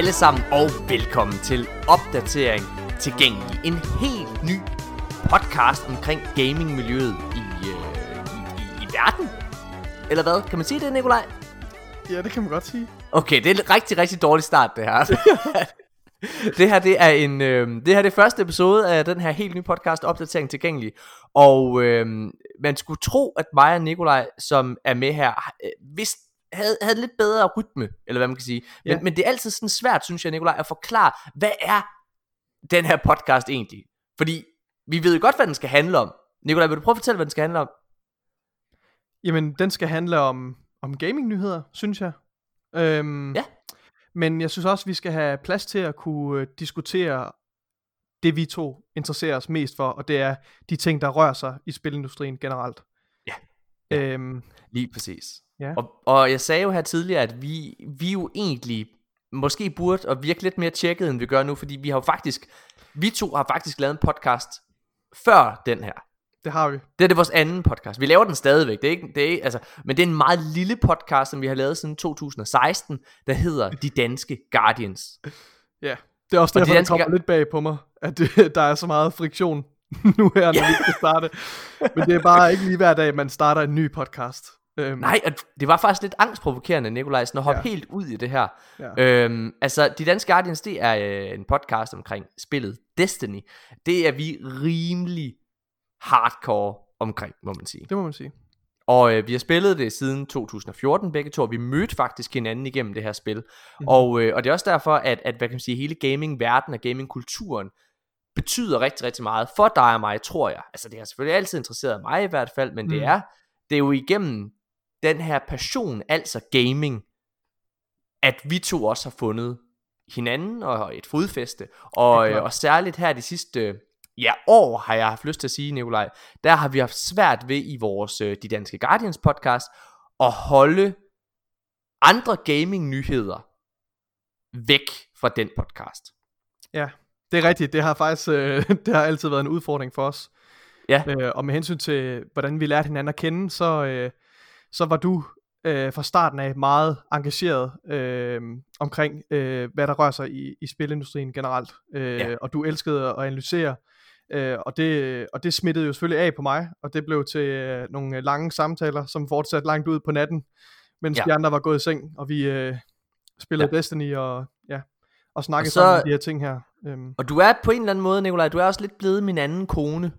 alle sammen, og velkommen til Opdatering Tilgængelig. En helt ny podcast omkring gamingmiljøet i, øh, i, i, i verden. Eller hvad? Kan man sige det, Nikolaj? Ja, det kan man godt sige. Okay, det er en rigtig, rigtig dårlig start, det her. det her, det er en, øh, det her det er første episode af den her helt nye podcast, Opdatering Tilgængelig. Og øh, man skulle tro, at mig og Nikolaj, som er med her, øh, vidste havde, havde lidt bedre rytme, eller hvad man kan sige. Men, Ja. men det er altid sådan svært, synes jeg, Nikolaj, at forklare, hvad er den her podcast egentlig? Fordi vi ved jo godt, hvad den skal handle om. Nikolaj, vil du prøve at fortælle, hvad den skal handle om? Jamen, den skal handle om, om gaming-nyheder, synes jeg. Øhm, Ja. Men jeg synes også, vi skal have plads til at kunne øh, diskutere det, vi to interesserer os mest for, og det er de ting, der rører sig i spilindustrien generelt. Ja. Øhm, Lige præcis. Ja. Og, og jeg sagde jo her tidligere, at vi, vi jo egentlig måske burde at virke lidt mere tjekket, end vi gør nu, fordi vi har jo faktisk, vi to har faktisk lavet en podcast før den her. det har vi. Det er det vores anden podcast. Vi laver den stadigvæk. Det er ikke, det er, altså, men det er en meget lille podcast, som vi har lavet siden 2016, der hedder De Danske Guardians. Ja. Det er også Og de derfor, det danske kommer lidt bag på mig, at det, der er så meget friktion nu her, når vi skal starte. Men det er bare ikke lige hver dag, man starter en ny podcast. Øhm, Nej, og det var faktisk lidt angstprovokerende, Nikolaj, sådan at hoppe Ja. helt ud i det her. Ja. Øhm, altså, De Danske Guardians, det er øh, en podcast omkring spillet Destiny. Det er vi rimelig hardcore omkring, må man sige. Det må man sige. Og øh, vi har spillet det siden 2014 begge to, og vi mødte faktisk hinanden igennem det her spil. Mhm. Mm-hmm. Og, øh, og det er også derfor, at, at hvad kan man sige, hele gaming-verdenen og gaming-kulturen betyder rigtig, rigtig meget for dig og mig, tror jeg. Altså det har selvfølgelig altid interesseret mig i hvert fald, men mm. det, er, det er jo igennem den her passion, altså gaming, at vi to også har fundet hinanden og et fodfæste. Og, øh, og særligt her de sidste ja, år, har jeg haft lyst til at sige, Nikolaj, der har vi haft svært ved i vores øh, De Danske Guardians podcast at holde andre gaming-nyheder væk fra den podcast. Ja, det er rigtigt. Det har faktisk øh, det har altid været en udfordring for os. Ja. Øh, og med hensyn til, hvordan vi lærte hinanden at kende, så, øh, så var du øh, fra starten af meget engageret øh, omkring, øh, hvad der rører sig i, i spilindustrien generelt. Øh, Ja. Og du elskede at analysere, øh, og, det, og det smittede jo selvfølgelig af på mig, og det blev til øh, nogle lange samtaler, som fortsatte langt ud på natten, mens Ja. de andre var gået i seng, og vi øh, spillede Ja. Destiny og, ja, og snakkede Og så... sammen om de her ting her. Øhm, Og du er på en eller anden måde, Nikolaj, du er også lidt blevet min anden kone.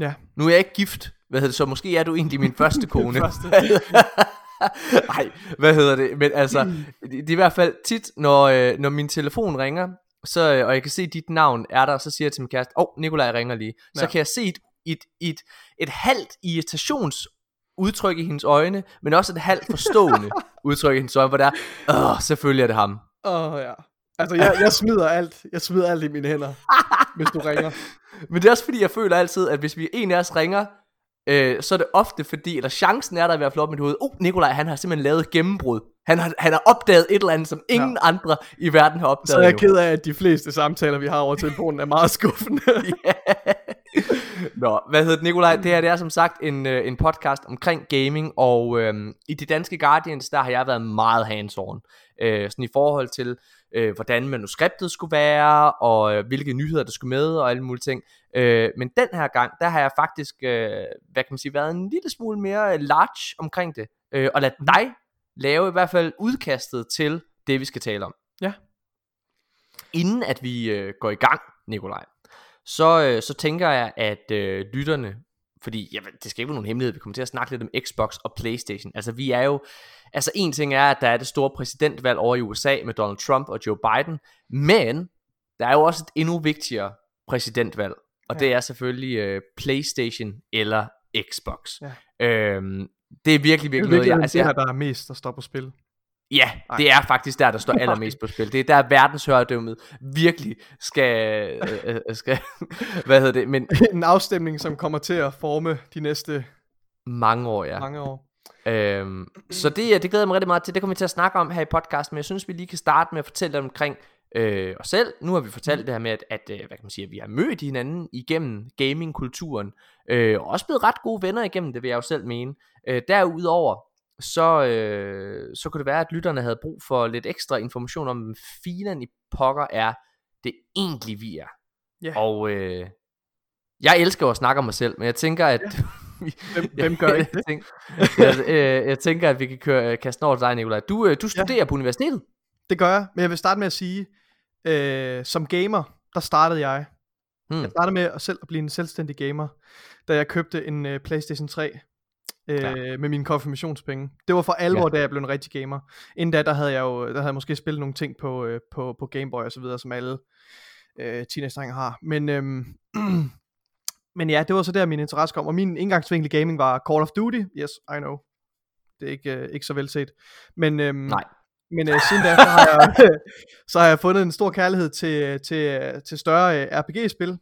Ja. Nu er jeg ikke gift, hvad hedder det, så måske er du egentlig min første kone. første. Nej, hvad hedder det? Men altså, det, er i hvert fald tit, når, øh, når min telefon ringer, så, øh, og jeg kan se, at dit navn er der, så siger jeg til min kæreste, åh, oh, Nikolaj ringer lige. Så Ja. kan jeg se et, et, et, et halvt irritations udtryk i hendes øjne, men også et halvt forstående udtryk i hendes øjne, hvor der er, åh, selvfølgelig er det ham. Åh ja. Altså jeg, jeg smider alt. Jeg smider alt i mine hænder, hvis du ringer. Men det er også fordi, jeg føler altid, at hvis vi en af os ringer, øh, så er det ofte fordi, eller chancen er der i hvert fald op i mit hoved, oh, Nikolaj, han har simpelthen lavet et gennembrud. Han har, han har opdaget et eller andet, som ingen ja. andre i verden har opdaget Så er jeg endnu. ked af, at de fleste samtaler, vi har over telefonen, er meget skuffende. Ja. Nå, hvad hedder det, Nikolaj? Det her det er som sagt en, øh, en podcast omkring gaming, og øhm, i de danske Guardians, der har jeg været meget hands-on. Øh, sådan i forhold til, øh, hvordan manuskriptet skulle være, og øh, hvilke nyheder der skulle med, og alle mulige ting. Øh, men den her gang, der har jeg faktisk, øh, hvad kan man sige, været en lille smule mere øh, large omkring det, øh, og lad dig lave i hvert fald udkastet til det, vi skal tale om. Ja. Inden at vi øh, går i gang, Nikolaj, så, øh, så tænker jeg, at øh, lytterne, fordi jamen, det skal ikke være nogen hemmelighed, vi kommer til at snakke lidt om Xbox og Playstation. Altså vi er jo, altså en ting er, at der er det store præsidentvalg over i USA med Donald Trump og Joe Biden, men der er jo også et endnu vigtigere præsidentvalg, og Ja. det er selvfølgelig øh, Playstation eller Xbox. Ja. Øhm, det er virkelig, Det er virkelig noget, jeg, virkelig altså, det her, der er mest, der står på spil. Ja, det er faktisk der, der står allermest på spil. Det er der verdensherredømmet virkelig skal, øh, øh, skal hvad hedder det, men en afstemning, som kommer til at forme de næste mange år, ja. mange år. Øhm, så det, øh, det glæder jeg mig rigtig meget til. Det kommer vi til at snakke om her i podcasten, men jeg synes, vi lige kan starte med at fortælle omkring øh, os selv. Nu har vi fortalt det her med, at, at øh, hvad kan man sige, at vi har mødt hinanden igennem gamingkulturen, øh, og også blevet ret gode venner igennem det, vil jeg jo selv mene. Øh, derudover, så, øh, så kunne det være, at lytterne havde brug for lidt ekstra information om, hvem filen i pokker er det egentlig vi er. Ja. Og øh, jeg elsker at snakke om mig selv, men jeg tænker, at... Hvem, hvem gør ikke det? jeg, tænker, øh, jeg tænker, at vi kan køre, kaste over til dig, Nikolaj. Du, øh, du studerer ja. på universitetet. Det gør jeg, men jeg vil starte med at sige, øh, som gamer, der startede jeg. Hmm. Jeg startede med at selv at blive en selvstændig gamer, da jeg købte en uh, PlayStation 3 øh, ja. med mine konfirmationspenge. Det var for alvor, ja. da jeg blev en rigtig gamer. Inden da, der havde jeg jo der havde jeg måske spillet nogle ting på, øh, på, på Game Boy og så videre, som alle øh, teenage har. Men, øhm, men ja, det var så der min interesse kom, og min indgangsvinkel gaming var Call of Duty. Yes, I know. Det er ikke, øh, ikke så velset. Men, øhm, Nej. Men øh, siden da, så har, jeg, så har jeg fundet en stor kærlighed til, til, til større øh, RPG-spil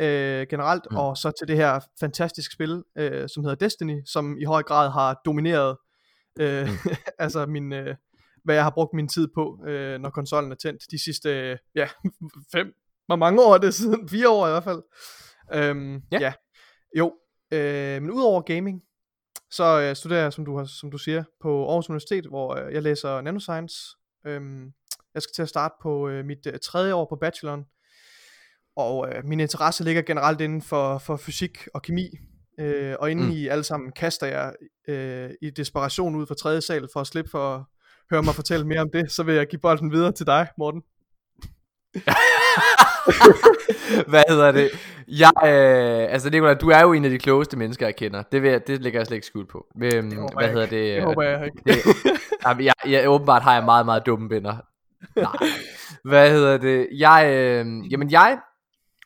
øh, generelt, mm. og så til det her fantastiske spil, øh, som hedder Destiny, som i høj grad har domineret øh, mm. altså min, øh, hvad jeg har brugt min tid på, øh, når konsollen er tændt, de sidste, øh, ja, fem, hvor mange år er det siden? Fire år i hvert fald. Øhm, ja. ja. Jo, øh, men udover gaming, så øh, studerer jeg, som du, har, som du siger, på Aarhus Universitet, hvor øh, jeg læser nanoscience. Øhm, jeg skal til at starte på øh, mit øh, tredje år på bacheloren, og øh, min interesse ligger generelt inden for, for fysik og kemi, øh, og inden mm. I alle sammen kaster jeg øh, i desperation ud fra tredje sal for at slippe for at høre mig fortælle mere om det, så vil jeg give bolden videre til dig, Morten. Hvad hedder det? Jeg, øh, altså Nicolai, du er jo en af de klogeste mennesker, jeg kender. Det, vil jeg, det lægger jeg slet ikke skuld på. Øhm, det hvad hedder det? Det håber jeg ikke. Det, jamen, jeg, jeg, åbenbart har jeg meget, meget dumme venner. Nej. Hvad hedder det? Jeg, øh, jamen jeg,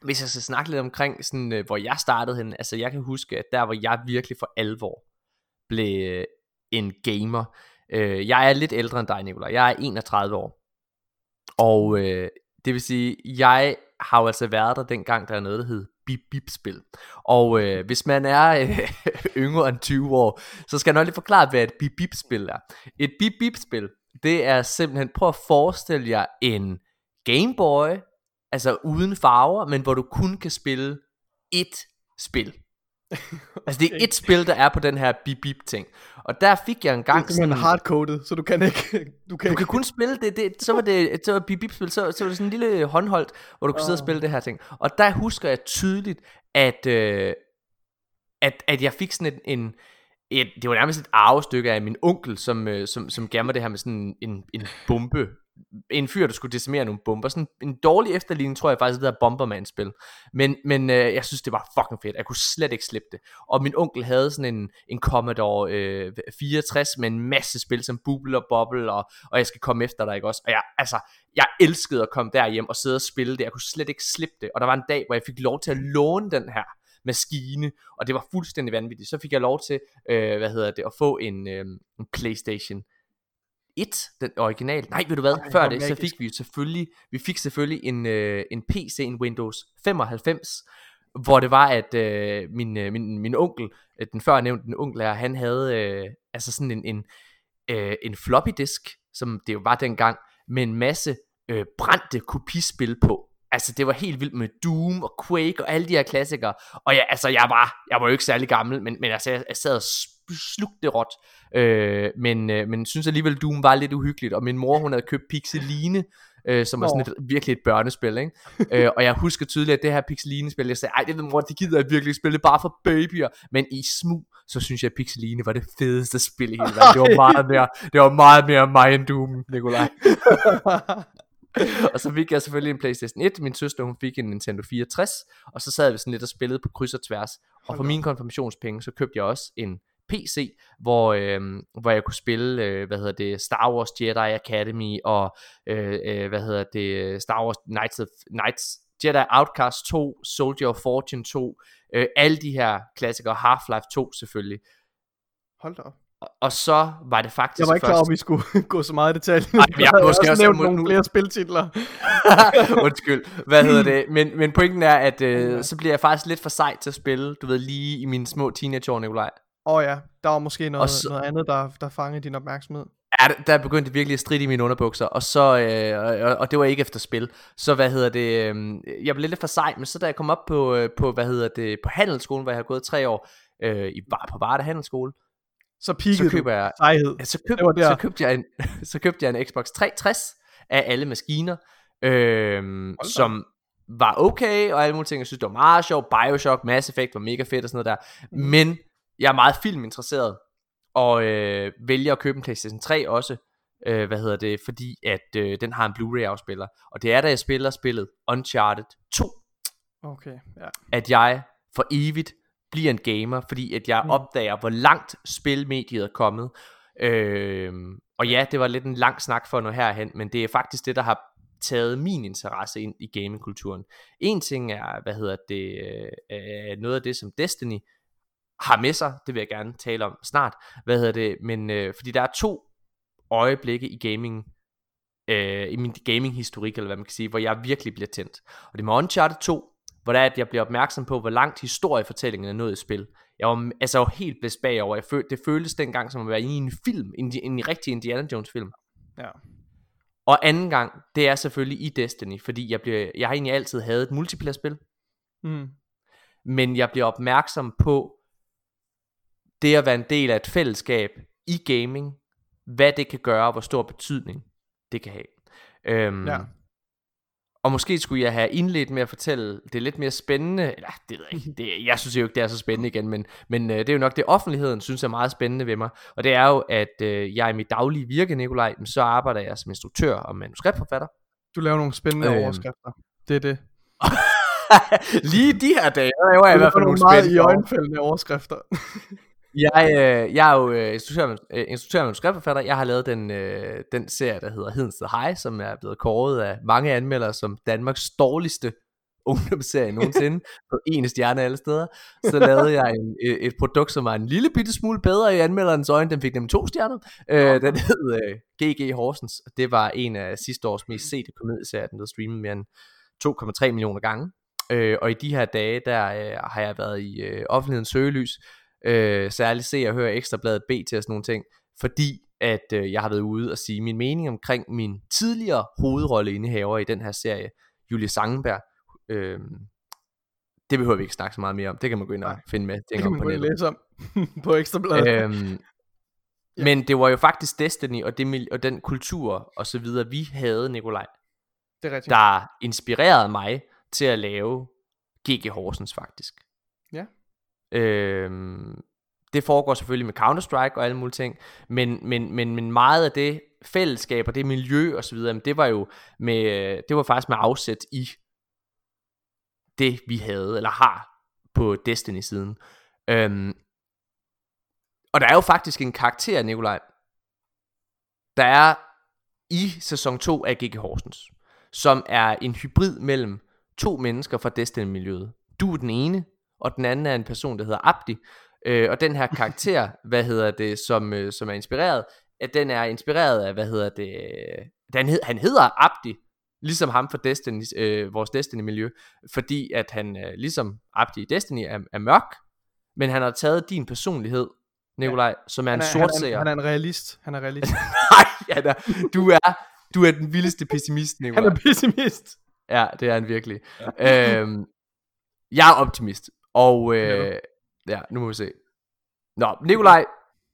hvis jeg skal snakke lidt omkring, sådan, øh, hvor jeg startede hen, altså jeg kan huske, at der hvor jeg virkelig for alvor blev øh, en gamer. Øh, jeg er lidt ældre end dig, Nicolai. Jeg er 31 år. Og øh, det vil sige, jeg har jo altså været der dengang, der er noget, der hed bip bip spil. Og øh, hvis man er øh, yngre end 20 år, så skal jeg nok lige forklare, hvad et bip bip spil er. Et bip bip spil, det er simpelthen, prøv at forestille jer en Game Boy, altså uden farver, men hvor du kun kan spille ét spil. altså det er et spil, der er på den her bip bip ting. Og der fik jeg en gang Det er simpelthen hardcoded, så du kan ikke... Du kan, du kan kun spille det, det, så var det, så var bip bip spil, så, så var det sådan en lille håndholdt, hvor du kunne oh. sidde og spille det her ting. Og der husker jeg tydeligt, at, øh, at, at jeg fik sådan en, en et, det var nærmest et arvestykke af min onkel, som, øh, som, som gav mig det her med sådan en, en bombe en fyr, der skulle decimere nogle bomber. Sådan en dårlig efterligning, tror jeg faktisk, det der Bomberman-spil. Men, men øh, jeg synes, det var fucking fedt. Jeg kunne slet ikke slippe det. Og min onkel havde sådan en, en Commodore øh, 64 med en masse spil, som Bubble og Bobble, og, og jeg skal komme efter dig, ikke også? Og jeg, altså, jeg elskede at komme derhjem og sidde og spille det. Jeg kunne slet ikke slippe det. Og der var en dag, hvor jeg fik lov til at låne den her maskine, og det var fuldstændig vanvittigt. Så fik jeg lov til, øh, hvad hedder det, at få en, øh, en Playstation 1, den original. Nej, ved du hvad? Ej, Før det, så fik vi jo selvfølgelig, vi fik selvfølgelig en, øh, en PC, en Windows 95, hvor det var, at øh, min, øh, min, min onkel, øh, den før nævnte den onkel her, han havde øh, altså sådan en, en, øh, en floppy disk, som det jo var dengang, med en masse øh, brændte kopispil på. Altså det var helt vildt med Doom og Quake og alle de her klassikere. Og ja, altså jeg var, jeg var jo ikke særlig gammel, men, men altså jeg, jeg sad og slugt det råt. Øh, men, øh, men synes alligevel, Doom var lidt uhyggeligt. Og min mor, hun havde købt Pixeline, øh, som var sådan et, virkelig et børnespil, ikke? øh, og jeg husker tydeligt, at det her Pixeline-spil, jeg sagde, ej, det er mor, de gider jeg virkelig spille bare for babyer. Men i smug, så synes jeg, at Pixeline var det fedeste spil i hele verden. Det var meget mere, det var meget mere mig end Doom, Nikolaj. og så fik jeg selvfølgelig en Playstation 1, min søster hun fik en Nintendo 64, og så sad vi sådan lidt og spillede på kryds og tværs. Og for mine konfirmationspenge, så købte jeg også en PC, hvor, øh, hvor jeg kunne spille, øh, hvad hedder det, Star Wars Jedi Academy, og øh, øh, hvad hedder det, Star Wars Knights of, Knights, Jedi Outcast 2, Soldier of Fortune 2, øh, alle de her klassikere, Half-Life 2 selvfølgelig. Hold da op. Og så var det faktisk Jeg var ikke klar at vi skulle gå så meget i detaljen. Nej, jeg har måske også, også nævnt nogle flere spiltitler. Undskyld. Hvad hedder det? Men, men pointen er, at øh, så bliver jeg faktisk lidt for sej til at spille, du ved, lige i mine små teenageår, Nikolaj. Åh oh ja, der var måske noget, så, noget andet, der, der fangede din opmærksomhed. Ja, der begyndte det virkelig at stride i mine underbukser, og så øh, og, og det var ikke efter spil. Så hvad hedder det? Øh, jeg blev lidt for sej, men så da jeg kom op på, øh, på hvad hedder det, på handelsskolen, hvor jeg har gået tre år, øh, i, på Varde Handelsskole, Så peakede så køber jeg, sejhed. ja, så, køb, Det var der. så, købte jeg en, så købte jeg en Xbox 360 af alle maskiner, da som var okay, og alle mulige ting, jeg synes, det var meget sjovt, Bioshock, Mass Effect var mega fedt og sådan noget der, Mhm. men jeg er meget filminteresseret, og øh, vælger at købe en PlayStation 3 også, øh, hvad hedder det, fordi at øh, den har en Blu-ray afspiller, og det er da jeg spiller spillet Uncharted 2, Okay, ja. at jeg for evigt bliver en gamer, fordi at jeg Mm. opdager, hvor langt spilmediet er kommet. Øhm, og ja, det var lidt en lang snak for noget herhen, men det er faktisk det, der har taget min interesse ind i gamingkulturen. En ting er, hvad hedder det, øh, noget af det, som Destiny har med sig, det vil jeg gerne tale om snart, hvad hedder det, men øh, fordi der er to øjeblikke i gaming, øh, i min gaming-historik, eller hvad man kan sige, hvor jeg virkelig bliver tændt. Og det er med Uncharted 2, hvor det er, at jeg bliver opmærksom på, hvor langt historiefortællingen er nået i spil. Jeg var, altså, jeg var helt blæst bagover. Jeg føl, det føltes dengang som at være i en film, en, en, en rigtig Indiana Jones film. Ja. Og anden gang, det er selvfølgelig i Destiny, fordi jeg, bliver, jeg har egentlig altid havde et multiplayer-spil, Mm. men jeg bliver opmærksom på det at være en del af et fællesskab i gaming, hvad det kan gøre, og hvor stor betydning det kan have. Øhm, Ja. Og måske skulle jeg have indledt med at fortælle det lidt mere spændende, eller det ved jeg ikke, det, jeg synes jo ikke, det er så spændende igen, men, men øh, det er jo nok det, offentligheden synes er meget spændende ved mig, og det er jo, at øh, jeg i mit daglige virke, Nikolaj, så arbejder jeg som instruktør og manuskriptforfatter. Du laver nogle spændende Øhm. overskrifter. Det er det. Lige de her dage, der laver jeg i hvert fald laver nogle meget i spændende øjenfældende overskrifter. Jeg, øh, jeg er jo øh, instruktør, øh, instruktør og manuskriptforfatter. Jeg har lavet den, øh, den serie, der hedder Hedensted High, som er blevet kåret af mange anmeldere som Danmarks dårligste ungdomsserie nogensinde, på en stjerne alle steder. Så lavede jeg en, et, et produkt, som var en lille bitte smule bedre i anmelderens øjne. Den fik nemlig to stjerner. Øh, den hed øh, GG Horsens, og det var en af sidste års mest sete komedieserier. Den blev streamet mere end 2,3 millioner gange. Øh, og i de her dage, der øh, har jeg været i øh, offentlighedens søgelys, øh, særligt se og høre ekstrabladet B til og sådan nogle ting, fordi at øh, jeg har været ude og sige min mening omkring min tidligere hovedrolleindehaver i den her serie, Julie Sangenberg. Øh, det behøver vi ikke snakke så meget mere om. Det kan man gå ind og Nej. finde med. Det, Det kan man på gå ind og læse om på Ekstrabladet. Øhm, Ja. Men det var jo faktisk Destiny og, det, og den kultur og så videre, vi havde, Nikolaj, det er rigtigt. der inspirerede mig til at lave GG Horsens faktisk. Øh, det foregår selvfølgelig med Counter-Strike og alle mulige ting, men, men, men, men meget af det fællesskab og det miljø og så videre, men det var jo med, øh, det var faktisk med afsæt i det vi havde, eller har på Destiny-siden. Øhm, og der er jo faktisk en karakter, Nikolaj, der er i sæson 2 af GG Horsens, som er en hybrid mellem to mennesker fra Destiny-miljøet. Du er den ene, og den anden er en person, der hedder Abdi. Øh, og den her karakter, hvad hedder det, som, øh, som er inspireret, at den er inspireret af, hvad hedder det, den hed, han hedder Abdi, ligesom ham fra Destiny, øh, vores Destiny-miljø, fordi at han, øh, ligesom Abdi i Destiny, er, er mørk, men han har taget din personlighed, Nikolaj, ja. som er en han, er, sort han, er, han er en realist. Han er realist. Nej, ja, da. du er du er den vildeste pessimist, han Nicolaj. er pessimist. Ja, det er han virkelig. Ja. Øhm, jeg er optimist. Og øh, ja, nu må vi se. Nå, Nikolaj,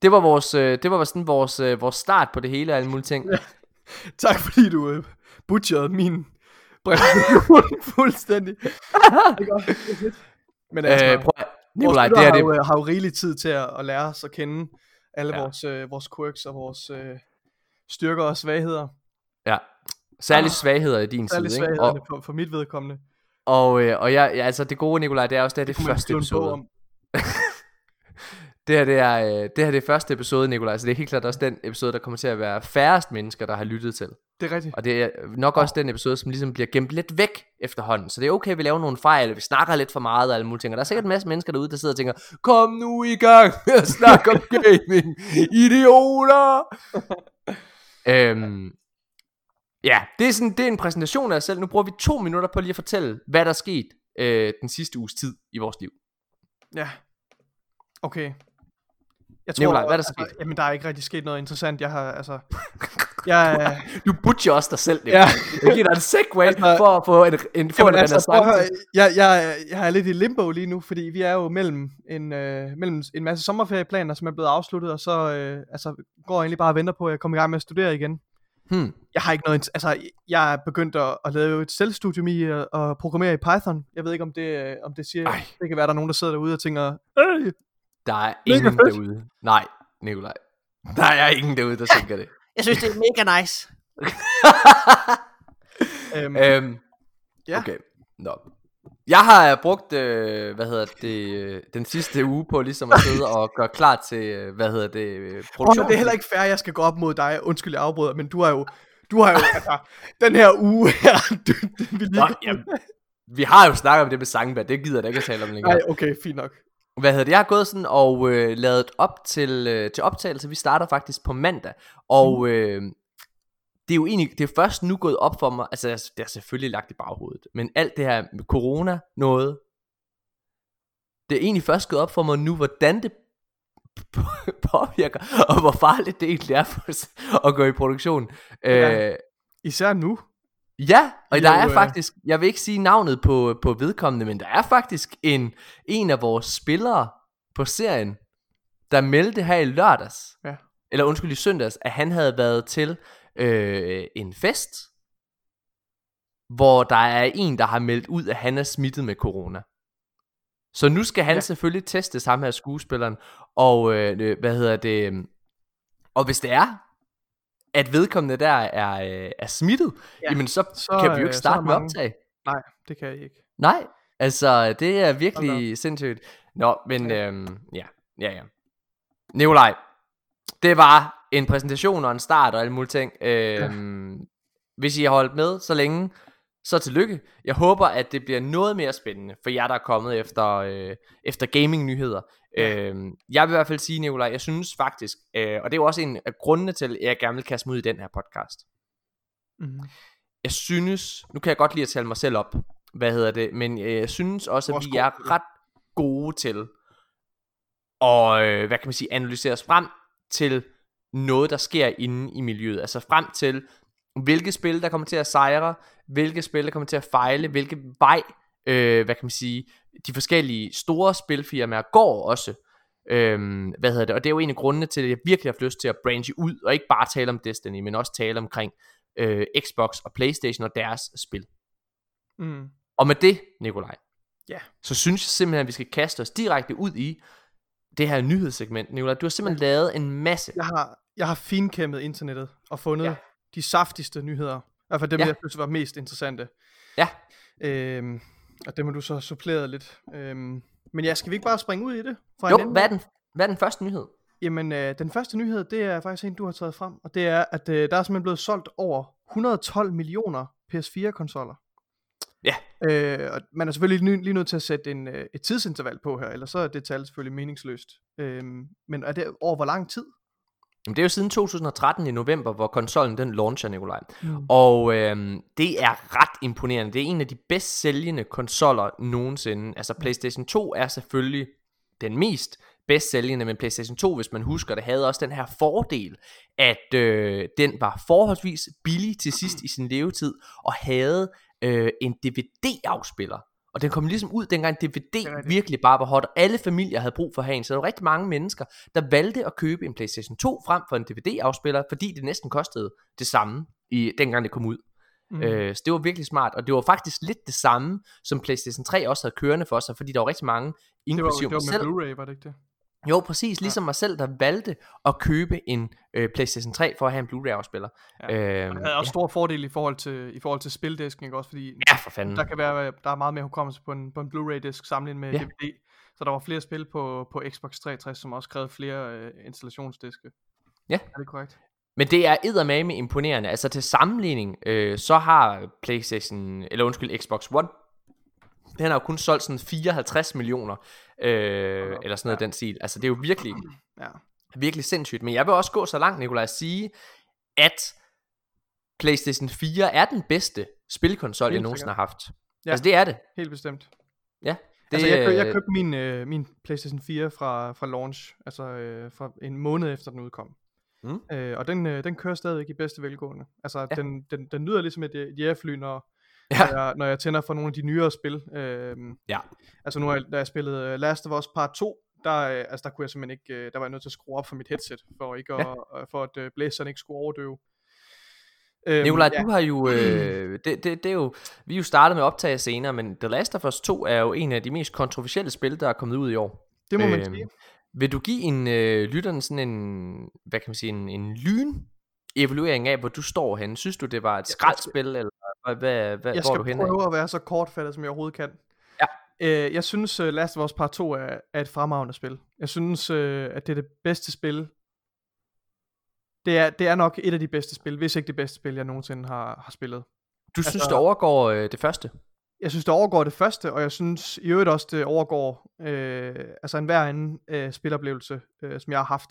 det var vores øh, det var sådan vores øh, vores start på det hele og alle mulige ting. Ja. Tak fordi du øh, butcherede min præsentation fuldstændig. Det er. Det er. Men altså, øh, prøv, Nikolaj, det er det. har, jo, har jo rigelig tid til at, at lære os at kende alle Ja. vores, øh, vores quirks og vores øh, styrker og svagheder. Ja. Særligt Ah, svagheder i din Særligt side, ikke? Og, for, for mit vedkommende. Og, øh, og jeg, ja, altså det gode, Nikolaj, det er også det, er det man første episode. om. Det her, det er, øh, det her det er første episode, Nikolaj, så det er helt klart også den episode, der kommer til at være færrest mennesker, der har lyttet til. Det er rigtigt. Og det er nok også den episode, som ligesom bliver gemt lidt væk efterhånden. Så det er okay, at vi laver nogle fejl, vi snakker lidt for meget og alle mulige ting. Og der er sikkert en masse mennesker derude, der sidder og tænker, kom nu i gang med at snakke om gaming, idioter! øhm, ja, det er, sådan, det er en præsentation af os selv. Nu bruger vi to minutter på lige at fortælle, hvad der er sket øh, den sidste uges tid i vores liv. Ja. Okay. Jeg Nikolaj, hvad er der altså, sket? Jamen, der er ikke rigtig sket noget interessant. Jeg har, altså... Jeg, Du butcher også dig selv, Ja. ja. Jeg giver dig en segway Altså- for at få en, en, få Jamen, en altså, prøv jeg, jeg, jeg er lidt i limbo lige nu, fordi vi er jo mellem en, øh, mellem en masse sommerferieplaner, som er blevet afsluttet, og så øh, altså, går jeg egentlig bare og venter på, at jeg kommer i gang med at studere igen. Hmm. Jeg har ikke noget, altså, jeg er begyndt at, at lave et selvstudium i at, at programmere i Python. Jeg ved ikke, om det, om det siger, Ej. det kan være, der er nogen, der sidder derude og tænker, øh, Der er ingen fedt. derude. Nej, Nikolaj. Der er ingen derude, der tænker det. Jeg synes, det er mega nice. øhm, øhm, Ja. Okay, nå. Jeg har brugt, øh, hvad hedder det, øh, den sidste uge på ligesom at sidde og gøre klar til, øh, hvad hedder det, øh, Prøv, produktion. det er heller ikke fair, jeg skal gå op mod dig. Undskyld, jeg afbryder, men du har jo, du har jo, altså, den her uge her, du, det, vi lige Nå, jamen, vi har jo snakket om det med sangbær, det gider jeg da ikke at tale om længere. Nej, okay, fint nok. Hvad hedder det? Jeg har gået sådan og øh, lavet op til, øh, til optagelse. Vi starter faktisk på mandag. Og øh, det er jo egentlig, det er først nu gået op for mig, altså det er selvfølgelig lagt i baghovedet, men alt det her med corona noget, det er egentlig først gået op for mig nu, hvordan det påvirker, og hvor farligt det egentlig er for os at gå i produktion. Ja. Øh, Især nu. Ja, og Det der er jo, øh, faktisk, jeg vil ikke sige navnet på, på vedkommende, men der er faktisk en, en af vores spillere på serien, der meldte her i lørdags, Ja. eller undskyld i søndags, at han havde været til øh, en fest, hvor der er en, der har meldt ud, at han er smittet med corona. Så nu skal han Ja. selvfølgelig teste sammen her skuespilleren, og øh, øh, hvad hedder det, øh, og hvis det er, at vedkommende der er, øh, er smittet, Ja. ja. jamen så, Så, kan vi jo øh, ikke starte med optag. Nej, det kan jeg ikke. Nej, altså det er virkelig sindssygt. Nå, men Ja. øhm, ja, ja, ja. Nikolaj, det var en præsentation og en start og alle mulige ting. Øhm, ja. Hvis I har holdt med så længe, så tillykke. Jeg håber, at det bliver noget mere spændende for jer, der er kommet efter, øh, efter gaming-nyheder. Ja. Øhm, jeg vil i hvert fald sige, Nikolaj, jeg synes faktisk, øh, og det er jo også en af grundene til, at jeg gerne vil kaste mig ud i den her podcast. Mm-hmm. Jeg synes, nu kan jeg godt lide at tale mig selv op, hvad hedder det, men øh, jeg synes også, at vi er ret gode til at, øh, hvad kan man sige, analysere os frem til noget, der sker inde i miljøet. Altså frem til, hvilke spil, der kommer til at sejre, hvilke spil, der kommer til at fejle, hvilke vej, øh, hvad kan man sige, de forskellige store spilfirmaer går også. Øhm, hvad hedder det? Og det er jo en af grundene til, at jeg virkelig har haft lyst til at branche ud, og ikke bare tale om Destiny, men også tale omkring øh, Xbox og Playstation og deres spil. Mm. Og med det, Nikolaj, Ja. så synes jeg simpelthen, at vi skal kaste os direkte ud i det her nyhedssegment. Nikolaj, du har simpelthen lavet en masse. Jeg har, jeg har finkæmmet internettet og fundet ja. De saftigste nyheder. I hvert fald dem, Ja. jeg synes var mest interessante. Ja. Øhm, og dem har du så suppleret lidt. Øhm, men ja, skal vi ikke bare springe ud i det? Fra Jo, hvad er, den, hvad er den første nyhed? Jamen, øh, den første nyhed, det er faktisk en, du har taget frem. Og det er, at øh, der er simpelthen blevet solgt over 112 millioner PS4-konsoller. Ja. Øh, og man er selvfølgelig lige, lige nødt til at sætte en, øh, et tidsinterval på her, ellers så er det tal selvfølgelig meningsløst. Øhm, men er det over hvor lang tid? Jamen, det er jo siden 2013 i november, hvor konsollen den launcher, Nikolaj. Mm. Og øhm, det er ret imponerende. Det er en af de bedst sælgende konsoller nogensinde. Altså PlayStation 2 er selvfølgelig den mest bedst sælgende, men PlayStation 2, hvis man husker det, havde også den her fordel, at øh, den var forholdsvis billig til sidst i sin levetid, og havde øh, en DVD-afspiller. Og den kom ligesom ud, dengang DVD virkelig bare var hot, og alle familier havde brug for at have en. Så der var rigtig mange mennesker, der valgte at købe en PlayStation 2 frem for en DVD-afspiller, fordi det næsten kostede det samme, i, dengang det kom ud. Mm. Øh, så det var virkelig smart, og det var faktisk lidt det samme, som PlayStation 3 også havde kørende for sig, fordi der var rigtig mange, det var, det inklusive var mig selv. med Blu-ray, var det ikke det? Jo, præcis, ligesom mig selv, der valgte at købe en øh, PlayStation 3 for at have en Blu-ray-afspiller. Ja. Øh, Og det havde også stor fordel i forhold til, i forhold til spildisken, ikke også? Fordi ja, for fanden. der kan være, der er meget mere hukommelse på en, på en Blu-ray-disk sammenlignet med Ja. DVD. Så der var flere spil på, på Xbox 360, som også krævede flere øh, installationsdiske. Ja. Er det korrekt? Men det er eddermame imponerende. Altså til sammenligning, øh, så har PlayStation, eller undskyld, Xbox One, den har jo kun solgt sådan 54 millioner, øh, eller sådan noget ja. den stil. Altså det er jo virkelig, Ja. virkelig sindssygt. Men jeg vil også gå så langt, Nikolaj, at sige, at PlayStation 4 er den bedste spilkonsol, jeg nogensinde har haft. Ja. Altså det er det. Helt bestemt. Ja. Det, altså, jeg, køb, jeg købte min, øh, min PlayStation 4 fra, fra launch, altså øh, fra en måned efter den udkom. Mm. Øh, og den, øh, den kører stadigvæk i bedste velgående. Altså, ja. den, den, den lyder ligesom et, et jægerfly, når, ja. når, jeg, når jeg tænder for nogle af de nyere spil. Øh, ja. Altså nu, da jeg spillede øh, Last of Us Part 2, der, øh, altså, der kunne jeg simpelthen ikke, øh, der var jeg nødt til at skrue op for mit headset, for, ikke at, ja. for at øh, blæseren ikke skulle overdøve. Øhm, Nikolaj, ja. du har jo, øh, det, det, det er jo, vi er jo startet med at optage senere, men The Last of Us 2 er jo en af de mest kontroversielle spil, der er kommet ud i år. Det må man øhm, sige. Vil du give en øh, lytterne sådan en, hvad kan man sige, en, en lyn evaluering af, hvor du står henne? Synes du, det var et skraldspil, eller hvad, hvad, hvad jeg går du hen skal prøve at være så kortfattet, som jeg overhovedet kan. Ja. Øh, jeg synes, uh, Last of Us Part 2 er, er et fremragende spil. Jeg synes, uh, at det er det bedste spil. Det er, det er nok et af de bedste spil, hvis ikke det bedste spil, jeg nogensinde har, har spillet. Du altså, synes, det overgår øh, det første? Jeg synes, det overgår det første, og jeg synes i øvrigt også, det overgår øh, altså en hver anden øh, spiloplevelse, øh, som jeg har haft.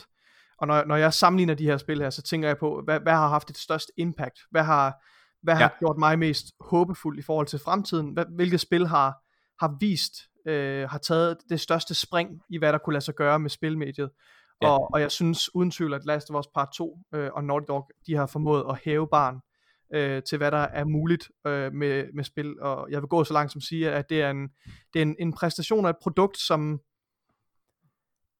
Og når, når jeg sammenligner de her spil her, så tænker jeg på, hvad, hvad har haft et størst impact? Hvad har, hvad ja. har gjort mig mest håbefuld i forhold til fremtiden? Hvad, hvilket spil har, har vist, øh, har taget det største spring i, hvad der kunne lade sig gøre med spilmediet? Ja. Og, og jeg synes uden tvivl, at Last of Us Part 2 øh, og Naughty Dog, de har formået at hæve barn øh, til hvad der er muligt øh, med, med spil, og jeg vil gå så langt som sige, at det er en, det er en, en præstation af et produkt, som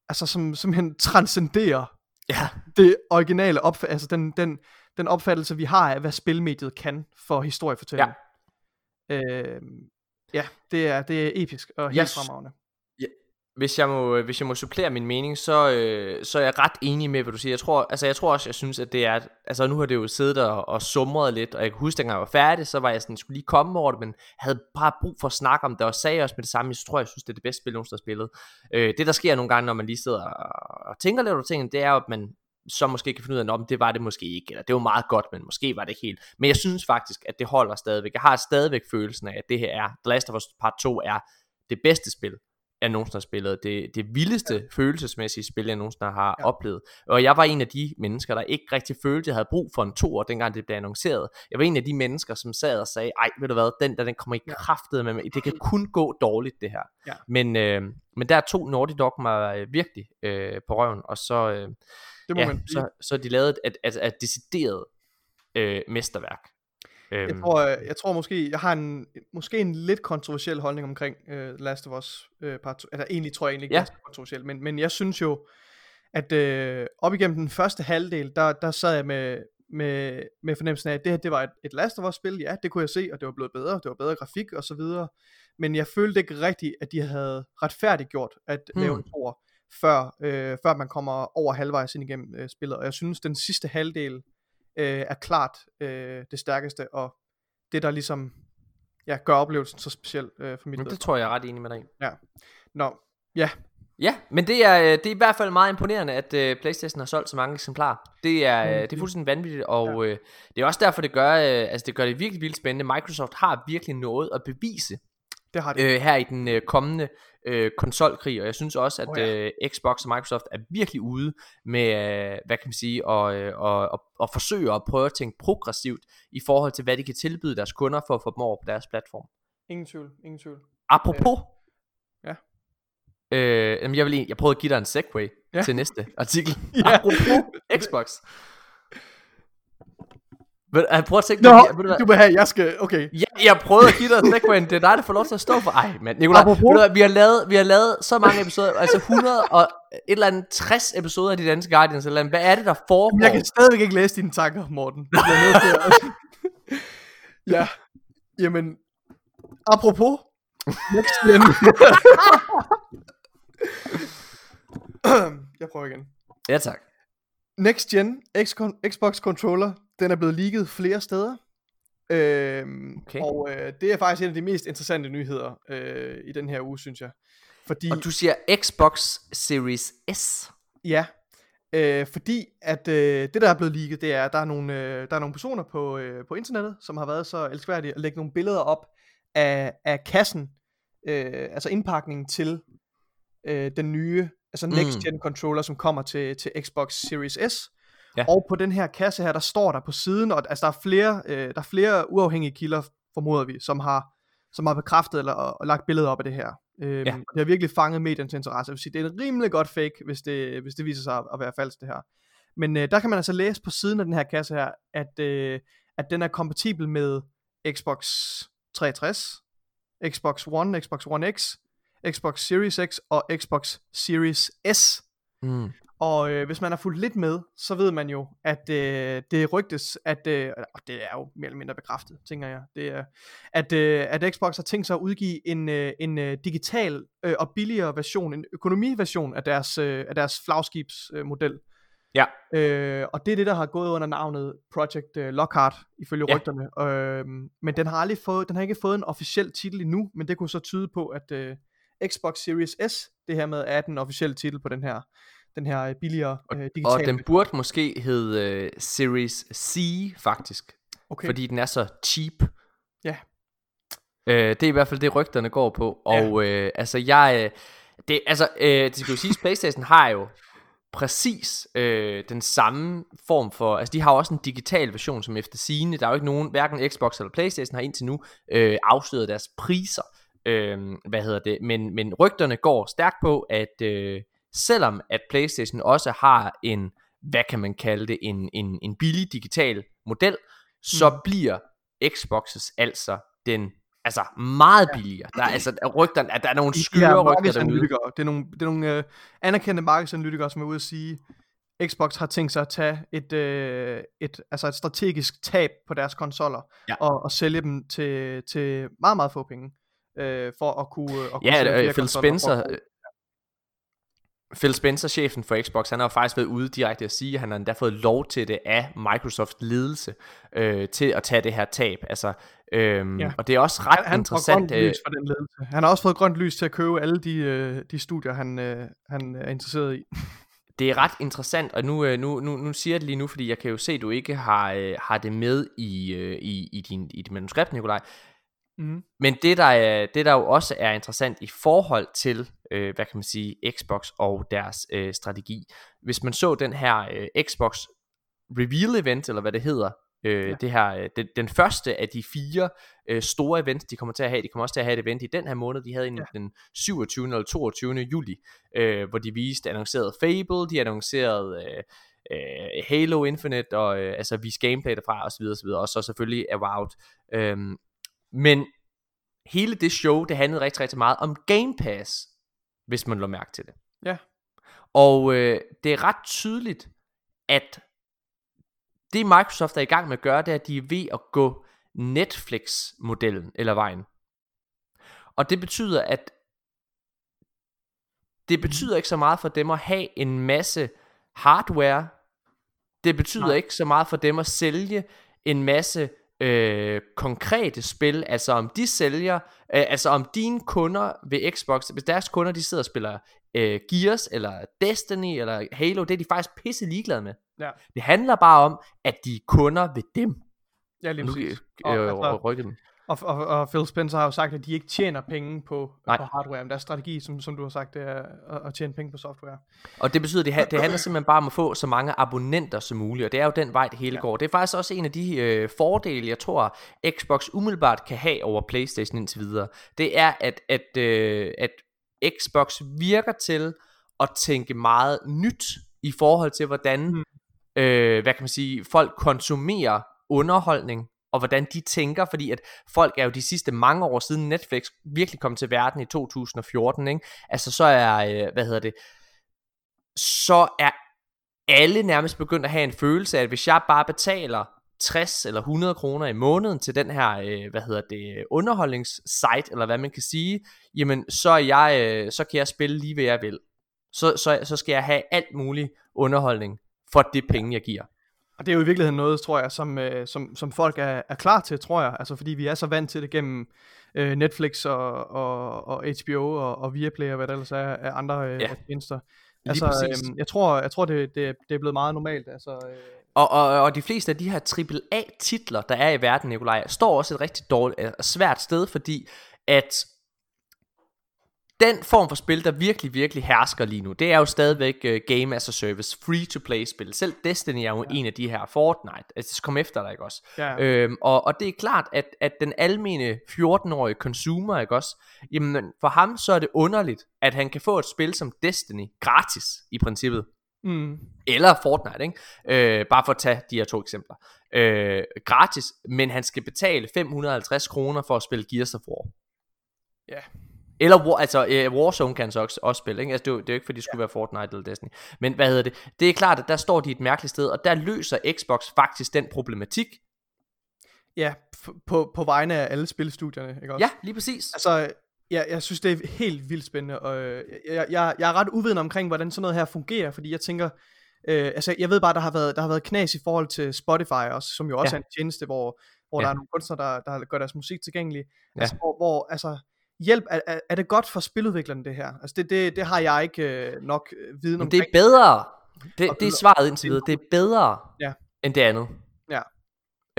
altså som simpelthen transcenderer ja. det originale opfattelse, altså den, den, den opfattelse, vi har af, hvad spilmediet kan for historiefortælling. Ja. Øh, ja, det er, det er episk og helt yes. fremragende hvis jeg må, hvis jeg må supplere min mening, så, øh, så er jeg ret enig med, hvad du siger. Jeg tror, altså jeg tror også, jeg synes, at det er, altså nu har det jo siddet og, og sumret lidt, og jeg kan huske, at jeg var færdig, så var jeg sådan, skulle lige komme over det, men havde bare brug for at snakke om det, og sagde også med det samme, jeg tror, jeg synes, det er det bedste spil, nogen har spillet. Øh, det, der sker nogle gange, når man lige sidder og, og tænker lidt over tingene, det er jo, at man så måske kan finde ud af, om det var det måske ikke, eller det var meget godt, men måske var det ikke helt. Men jeg synes faktisk, at det holder stadigvæk. Jeg har stadigvæk følelsen af, at det her er, The Last of Us Part 2 er det bedste spil, jeg nogensinde har spillet. Det, det vildeste ja. følelsesmæssige spil, jeg nogensinde har ja. oplevet. Og jeg var en af de mennesker, der ikke rigtig følte, at jeg havde brug for en to år, dengang det blev annonceret. Jeg var en af de mennesker, som sad og sagde, ej, ved du hvad, den der, den kommer i kraftet med mig. Det kan kun gå dårligt, det her. Ja. Men, øh, men der tog Naughty Dog mig øh, virkelig øh, på røven, og så, øh, det må ja, man så, så de lavede et, et, et, et decideret øh, mesterværk. Øhm. Jeg, tror, jeg, jeg tror måske, jeg har en, måske en lidt kontroversiel holdning omkring uh, Last of Us uh, part 2. Altså egentlig tror jeg egentlig ikke, ja. det er kontroversiel, men, men jeg synes jo, at uh, op igennem den første halvdel, der, der sad jeg med, med, med fornemmelsen af, at det her det var et, et Last of Us spil, ja, det kunne jeg se, og det var blevet bedre, det var bedre grafik og så videre, men jeg følte ikke rigtigt, at de havde retfærdigt gjort at hmm. lave en tor, før, øh, før man kommer over halvvejs ind igennem øh, spillet, og jeg synes, den sidste halvdel øh, er klart øh, det stærkeste, og det der ligesom ja, gør oplevelsen så speciel øh, for mit Det tror jeg er ret enig med dig Ja. Nå, ja. Ja, men det er, øh, det er i hvert fald meget imponerende, at øh, Playstation har solgt så mange eksemplarer. Det er, mm. det er fuldstændig vanvittigt, og ja. øh, det er også derfor, det gør, øh, altså det gør det virkelig vildt spændende. Microsoft har virkelig noget at bevise det har det. Øh, her i den øh, kommende øh, konsolkrig, og jeg synes også, at oh, ja. øh, Xbox og Microsoft er virkelig ude med, øh, hvad kan man sige, og, øh, og, og, og forsøge at prøve at tænke progressivt i forhold til, hvad de kan tilbyde deres kunder for at få dem over på deres platform. Ingen tvivl, ingen tvivl. Apropos, øh, ja. Øh, jeg, vil, jeg prøvede at give dig en segue ja. til næste artikel. ja. Apropos Xbox. Jeg prøver at tænke Nå, dig, du, du vil have, jeg skal, okay. Ja, jeg prøvede at give dig segwayen, det er dig, der får lov til at stå for. Ej, men Nicolaj, du, vi, har lavet, vi har lavet så mange episoder, altså 100 og et eller andet 60 episoder af de danske Guardians, eller hvad er det, der foregår? Jeg kan stadigvæk ikke læse dine tanker, Morten. Jeg nødt til at... ja, jamen, apropos, next gen. jeg prøver igen. Ja, tak. Next Gen Xbox Controller den er blevet leaget flere steder. Øhm, okay. Og øh, det er faktisk en af de mest interessante nyheder øh, i den her uge, synes jeg. Fordi, og du siger Xbox Series S? Ja, øh, fordi at øh, det der er blevet leaget, det er, at der er nogle, øh, der er nogle personer på, øh, på internettet, som har været så elskværdige at lægge nogle billeder op af, af kassen, øh, altså indpakningen til øh, den nye, altså next gen mm. controller, som kommer til, til Xbox Series S. Ja. Og på den her kasse her, der står der på siden, og altså der er flere, øh, der er flere uafhængige kilder, formoder vi, som har, som har bekræftet eller og, og lagt billeder op af det her. Øhm, ja. Det har virkelig fanget mediens interesse. Jeg vil sige, det er en rimelig godt fake, hvis det, hvis det viser sig at være falsk det her. Men øh, der kan man altså læse på siden af den her kasse her, at, øh, at den er kompatibel med Xbox 360, Xbox One, Xbox One X, Xbox Series X og Xbox Series S. Mm. Og øh, hvis man har fulgt lidt med, så ved man jo, at øh, det rygtes, at, øh, og det er jo mere eller mindre bekræftet, tænker jeg, det er, at, øh, at Xbox har tænkt sig at udgive en, øh, en øh, digital øh, og billigere version, en økonomiversion af deres, øh, af deres flagskibsmodel. Øh, Ja. Øh, og det er det, der har gået under navnet Project øh, Lockhart, ifølge Ja. rygterne. Øh, men den har, aldrig fået, den har ikke fået en officiel titel endnu, men det kunne så tyde på, at øh, Xbox Series S, det her med, er den officielle titel på den her, den her øh, billigere øh, digitale. Og den burde måske hedde uh, Series C, faktisk. okay. Fordi den er så cheap. Ja. Øh, det er i hvert fald det, rygterne går på. Og øh, altså, jeg... Øh, det, altså, øh, det skal jo siges, Playstation har jo præcis øh, den samme form for, altså de har også en digital version, som efter sigende, der er jo ikke nogen, hverken Xbox eller Playstation har indtil nu øh, afsløret deres priser, øh, hvad hedder det, men, men rygterne går stærkt på, at øh, selvom at Playstation også har en, hvad kan man kalde det, en, en, en billig digital model, så Mm. bliver Xboxes altså den altså meget billigere. Der er altså rygterne, at der er nogle de skøre her rygter derude. det er nogle, det er nogle øh, anerkendte markedsanalytikere, som er ude at sige, Xbox har tænkt sig at tage et, øh, et, altså et strategisk tab på deres konsoller, Ja. og, og sælge dem til, til meget, meget få penge, øh, for at kunne, at kunne Ja, sælge øh, Phil. Spencer, øh, Phil Spencer, chefen for Xbox, han har jo faktisk været ude direkte at sige, at han har endda fået lov til det af Microsoft ledelse øh, til at tage det her tab. Altså, øhm, Ja. Og det er også ret han, han interessant. grønt Øh, lys for den ledelse. Han har også fået grønt lys til at købe alle de, øh, de studier, han, øh, han er interesseret i. det er ret interessant, og nu, øh, nu, nu, nu siger jeg det lige nu, fordi jeg kan jo se, at du ikke har, øh, har det med i, øh, i, i, din, i dit manuskript, Nikolaj. Mm. Men det der, er, det der jo også er interessant i forhold til, øh, hvad kan man sige, Xbox og deres øh, strategi. Hvis man så den her øh, Xbox Reveal Event, eller hvad det hedder, øh, Ja. det her, øh, den, den første af de fire øh, store events, de kommer til at have, de kommer også til at have et event i den her måned, de havde en Ja. den 27. eller 22. juli, øh, hvor de viste, annoncerede Fable, de annoncerede øh, øh, Halo Infinite, og øh, altså viste gameplay derfra, så videre, og så selvfølgelig Avowed. Øhm, men hele det show, det handlede rigtig, rigtig meget om Game Pass, hvis man lå mærke til det. Ja. Og øh, det er ret tydeligt, at det Microsoft er i gang med at gøre, det er, at de er ved at gå Netflix-modellen eller vejen. Og det betyder, at det betyder ikke så meget for dem at have en masse hardware. Det betyder Nej. Nej. ikke så meget for dem at sælge en masse øh, konkrete spil, altså om de sælger, øh, altså om dine kunder ved Xbox, hvis deres kunder de sidder og spiller øh, Gears eller Destiny eller Halo, det er de faktisk pisse ligeglade med. Ja. Det handler bare om, at de er kunder ved dem. Ja, lige Nu præcis. øh, Og, altså, rykke dem. Og, og, og Phil Spencer har jo sagt, at de ikke tjener penge på, Nej. på hardware, men deres strategi, som, som du har sagt, det er at, at tjene penge på software. Og det betyder, at det, det handler simpelthen bare om at få så mange abonnenter som muligt, og det er jo den vej, det hele Ja. går. Det er faktisk også en af de øh, fordele, jeg tror, Xbox umiddelbart kan have over Playstation indtil videre. Det er, at, at, øh, at Xbox virker til at tænke meget nyt i forhold til, hvordan, mm. øh, hvad kan man sige, folk konsumerer underholdning, og hvordan de tænker, fordi at folk er jo de sidste mange år siden Netflix virkelig kom til verden i 2014, ikke? Altså så er, øh, hvad hedder det, så er alle nærmest begyndt at have en følelse af, at hvis jeg bare betaler 60 eller 100 kroner i måneden til den her, øh, hvad hedder det, underholdningssite, eller hvad man kan sige, jamen så, er jeg, øh, så kan jeg spille lige hvad jeg vil. Så, så, så skal jeg have alt mulig underholdning for det penge, jeg giver. Og det er jo i virkeligheden noget, tror jeg, som, øh, som, som folk er, er klar til, tror jeg. Altså fordi vi er så vant til det gennem øh, Netflix og, og, og HBO og, og Viaplay og hvad der ellers er af andre øh, Ja. tjenester. Altså, øhm, jeg tror, jeg tror det, det, det er blevet meget normalt. Altså, øh, Og, og, og de fleste af de her AAA-titler, der er i verden, Nikolaj, står også et rigtig dårligt, øh, svært sted, fordi at den form for spil, der virkelig, virkelig hersker lige nu, det er jo stadigvæk uh, Game as a Service, free-to-play-spil. Selv Destiny er jo Ja. en af de her Fortnite, altså det kom efter dig, ikke også? ja, Øhm, og, og det er klart, at, at den almene 14-årige consumer, ikke også? Jamen, for ham så er det underligt, at han kan få et spil som Destiny gratis, i princippet. Mm. Eller Fortnite, ikke? Øh, bare for at tage de her to eksempler. Øh, gratis, men han skal betale 550 kroner for at spille Gears of War. Ja. Eller War, altså øh, Warzone kan så også, også spille, ikke? Altså, det, er jo, det er jo ikke fordi det skulle ja. være Fortnite eller Destiny. Men hvad hedder det? Det er klart, at der står de et mærkeligt sted, og der løser Xbox faktisk den problematik. Ja, på, på vegne af alle spilstudierne, ikke også? Ja, lige præcis. Altså, ja, jeg synes, det er helt vildt spændende, og øh, jeg, jeg, jeg er ret uvidende omkring, hvordan sådan noget her fungerer, fordi jeg tænker, øh, altså, jeg ved bare, der har været, der har været knas i forhold til Spotify også, som jo også Ja. er en tjeneste, hvor, hvor Ja. der er nogle kunstnere, der, der gør deres musik tilgængelig, Ja. altså, hvor, hvor, altså, hjælp, er, er, er det godt for spiludviklerne, det her? Altså, det, det, det har jeg ikke øh, nok øh, viden omkring. det er bedre. Det, det er svaret indtil videre. Det er bedre Ja. end det andet. Ja.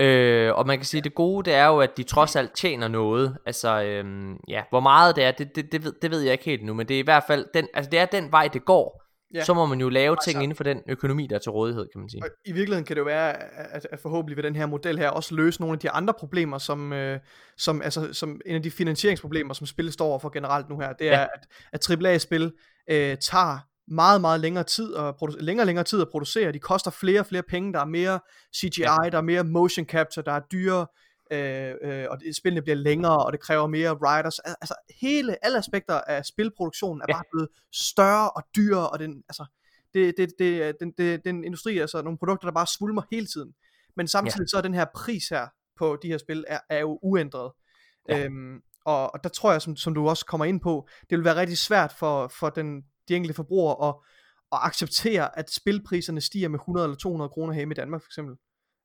Øh, og man kan sige, at det gode, det er jo, at de trods alt tjener noget. Altså, øhm, ja, hvor meget det er, det, det, det, ved, det ved jeg ikke helt nu, men det er i hvert fald, den, altså det er den vej, det går. Ja. Så må man jo lave ting Altså- inden for den økonomi, der er til rådighed, kan man sige. Og i virkeligheden kan det jo være, at, at forhåbentlig vil den her model her også løse nogle af de andre problemer, som, øh, som, altså, som en af de finansieringsproblemer, som spillet står overfor generelt nu her, det er, Ja. at, at AAA-spil øh, tager meget, meget længere tid at produ- længere længere tid at producere. De koster flere og flere penge. Der er mere CGI, Ja. der er mere motion capture, der er dyre, øh, øh, og det, spillene bliver længere, og det kræver mere writers. Al- Altså hele, alle aspekter af spilproduktionen er Ja. bare blevet større og dyrere, og den, altså, det, det, det, det, det, det, det er en industri, altså nogle produkter, der bare svulmer hele tiden. Men samtidig så er den her pris her på de her spil, er, er jo uændret. Ja. Øhm, og, og der tror jeg, som, som du også kommer ind på, det vil være rigtig svært for, for den, de enkelte forbrugere at, at acceptere, at spilpriserne stiger med 100 eller 200 kroner hjemme i Danmark for eksempel.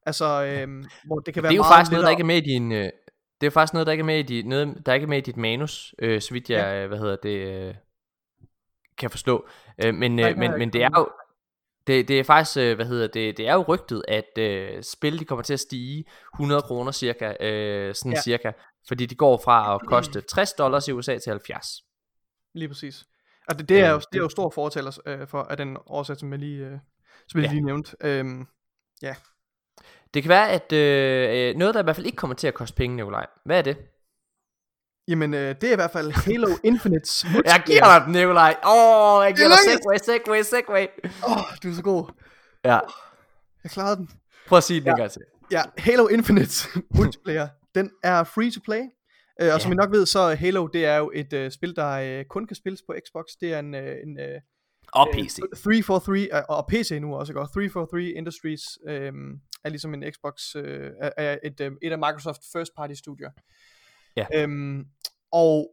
Altså, øhm, hvor det kan være Det er jo faktisk noget, der ikke er med i din... Øh, det er faktisk noget, der ikke er med i, dit, noget, der ikke er med i dit manus, øh, så vidt jeg, øh, hvad hedder det, øh, kan forstå. Øh, men, Nej, øh, det men, men det er jo, det, det er faktisk, øh, hvad hedder det, det er jo rygtet, at øh, spil, de kommer til at stige 100 kroner cirka, øh, sådan Ja. ja. cirka, fordi de går fra at koste 60 dollars i USA til 70. Lige præcis. Og det, det, er, jo, det er jo stor fortaler øh, for, af den årsag, som jeg lige, øh, som jeg Ja. lige nævnte. Øhm, Det kan være, at øh, øh, noget, der i hvert fald ikke kommer til at koste penge, Nikolaj. Hvad er det? jamen, øh, det er i hvert fald Halo Infinites Jeg giver dig den, Nikolaj. Åh, oh, jeg giver dig segway, segway, segway. Åh, oh, du er så god. Ja, Jeg klarede den. prøv at sige den Ja. en gang til. Ja, Halo Infinite multiplayer, den er free to play. Øh, og som Ja. I nok ved, så Halo, det er jo et øh, spil, der øh, kun kan spilles på Xbox. Det er en, øh, en øh, Og øh, PC. 343, øh, og PC nu også? Og 343 Industries øh, er ligesom en Xbox, øh, er, et, øh, et af Microsoft first party studier. Ja. Øhm, og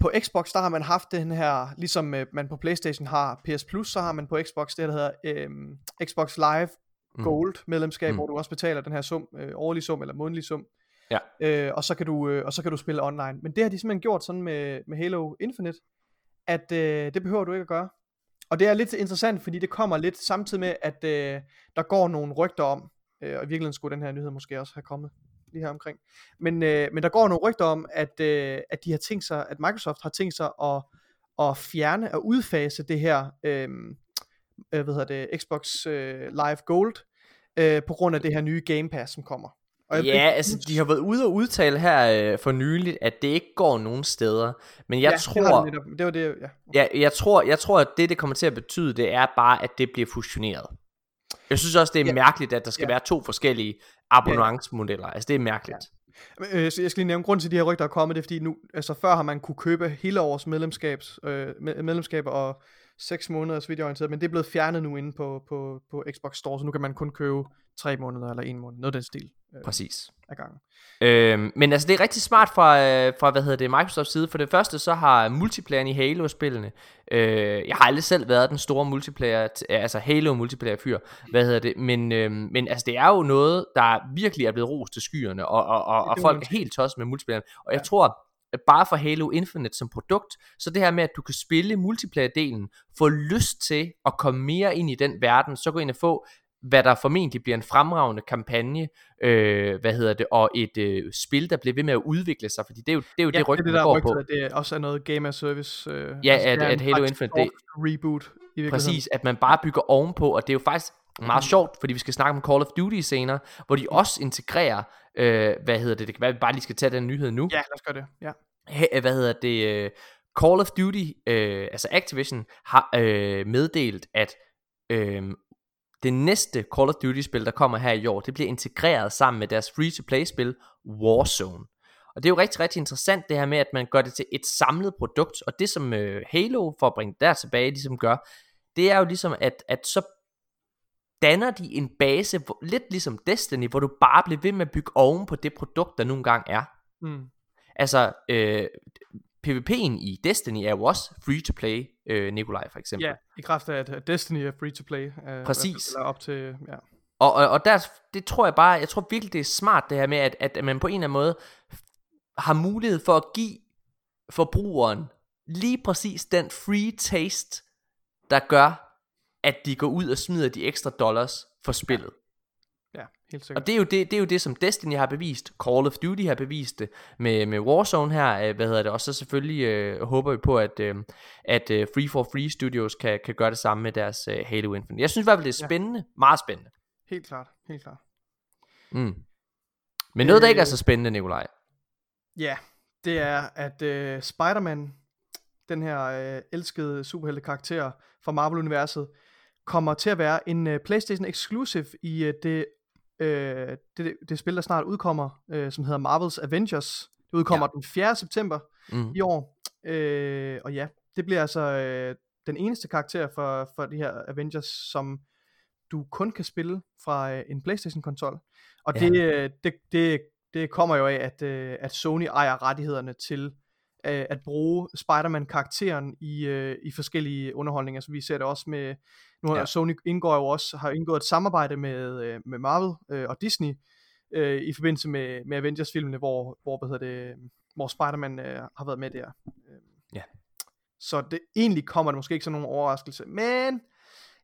på Xbox, der har man haft den her, ligesom øh, man på Playstation har PS Plus, så har man på Xbox det, der hedder øh, Xbox Live Mm. Gold medlemskab, Mm. hvor du også betaler den her sum, øh, årlig sum eller månedlig sum. Ja. Øh, og, så kan du, øh, og så kan du spille online. Men det har de simpelthen gjort sådan med, med Halo Infinite, at øh, det behøver du ikke at gøre. Og det er lidt interessant, fordi det kommer lidt samtidig med, at øh, der går nogle rygter om, øh, og i virkeligheden skulle den her nyhed måske også have kommet lige her omkring. Men, øh, men der går nogle rygter om, at, øh, at de har tænkt sig, at Microsoft har tænkt sig at, at fjerne og udfase det her, øh, øh, hvad hedder det, Xbox øh, Live Gold, øh, på grund af det her nye Game Pass, som kommer. Og jeg- Ja, altså de har været ude og udtale her øh, for nyligt, at det ikke går nogen steder. Men jeg ja, det, tror, de netop. det var det, ja. ja, jeg tror, jeg tror, at det det kommer til at betyde, det er bare, at det bliver fusioneret. Jeg synes også, det er Ja. mærkeligt, at der skal Ja. være to forskellige abonnementsmodeller. Altså det er mærkeligt. Øh, så jeg skal lige nævne, grund til, de her rygter er kommet, det er fordi nu, altså før har man kunne købe hele års medlemskabs, øh, med- medlemskaber og 6 måneder, så vidt jeg er orienteret, men det er blevet fjernet nu inde på, på, på Xbox Store, så nu kan man kun købe 3 måneder eller 1 måned, noget af den stil øh, Præcis. af gangen. Øhm, men altså det er rigtig smart fra, øh, fra hvad hedder det, Microsofts side. For det første så har multiplayeren i Halo-spillene, øh, jeg har aldrig selv været den store multiplayer, altså Halo multiplayer fyr, hvad hedder det, men, øh, men altså det er jo noget, der virkelig er blevet rost til skyerne, og, og, og, og folk er helt tosset med multiplayeren. Og jeg Ja. tror, bare for Halo Infinite som produkt, så det her med, at du kan spille multiplayer-delen, få lyst til at komme mere ind i den verden, så gå ind og få hvad der formentlig bliver en fremragende kampagne, øh, hvad hedder det, og et øh, spil, der bliver ved med at udvikle sig, fordi det er jo det, er jo Ja, det rygten det, er der går rygter, på. det også er noget game as service. Øh, Ja, det at- er at Halo Infinite, det- reboot i. Præcis, at man bare bygger ovenpå, og det er jo faktisk meget Mhm. sjovt, fordi vi skal snakke om Call of Duty senere, hvor de også integrerer, øh, hvad hedder det, det kan være, vi bare lige skal tage den nyhed nu, Ja, lad os gøre det. Ja. He- hvad hedder det, øh, Call of Duty, øh, altså Activision, har øh, meddelt, at øh, det næste Call of Duty spil, der kommer her i år, det bliver integreret sammen med deres free-to-play spil Warzone. Og det er jo rigtig, rigtig interessant det her med, at man gør det til et samlet produkt, og det som øh, Halo, for at bringe der tilbage, ligesom gør, det er jo ligesom, at, at så danner de en base, hvor, lidt ligesom Destiny, hvor du bare bliver ved med at bygge oven på det produkt, der nogle gange er. Mm. Altså, øh, PvP'en i Destiny er jo også free to play, øh, Nikolaj for eksempel. Ja, i kraft af, at Destiny er free to play. Øh, Præcis. Eller op til, ja. Og, og, og der, det tror jeg bare, jeg tror virkelig, det er smart det her med, at, at man på en eller anden måde har mulighed for at give forbrugeren lige præcis den free taste, der gør, at de går ud og smider de ekstra dollars for spillet. Ja, helt sikkert. Og det er, jo det, det er jo det, som Destiny har bevist, Call of Duty har bevist det, med, med Warzone her, øh, hvad hedder det, og så selvfølgelig øh, håber vi på, at, øh, at øh, Free for Free Studios kan, kan gøre det samme med deres øh, Halo Infinite. Jeg synes i hvert fald, det er spændende, ja. meget spændende. Helt klart, helt klart. Mm. Men noget, der ikke er så spændende, Nikolaj. Ja, det er, at øh, Spider-Man, den her øh, elskede superhelte karakter fra Marvel-universet, kommer til at være en øh, PlayStation Exclusive i øh, det, øh, det, det spil, der snart udkommer, øh, som hedder Marvel's Avengers. Det udkommer ja. den 4. september mm. i år. Øh, og ja, det bliver altså øh, den eneste karakter for, for de her Avengers, som du kun kan spille fra øh, en PlayStation-konsol. Og ja. det, øh, det, det, det kommer jo af, at, øh, at Sony ejer rettighederne til øh, at bruge Spider-Man-karakteren i, øh, i forskellige underholdninger. Så vi ser det også med, nu har ja. Sony indgår jo også, har indgået et samarbejde med, øh, med Marvel øh, og Disney øh, i forbindelse med, med Avengers-filmene, hvor, hvor, hvad hedder det, hvor Spider-Man øh, har været med der. Ja. Så det egentlig kommer det måske ikke som nogen overraskelse, men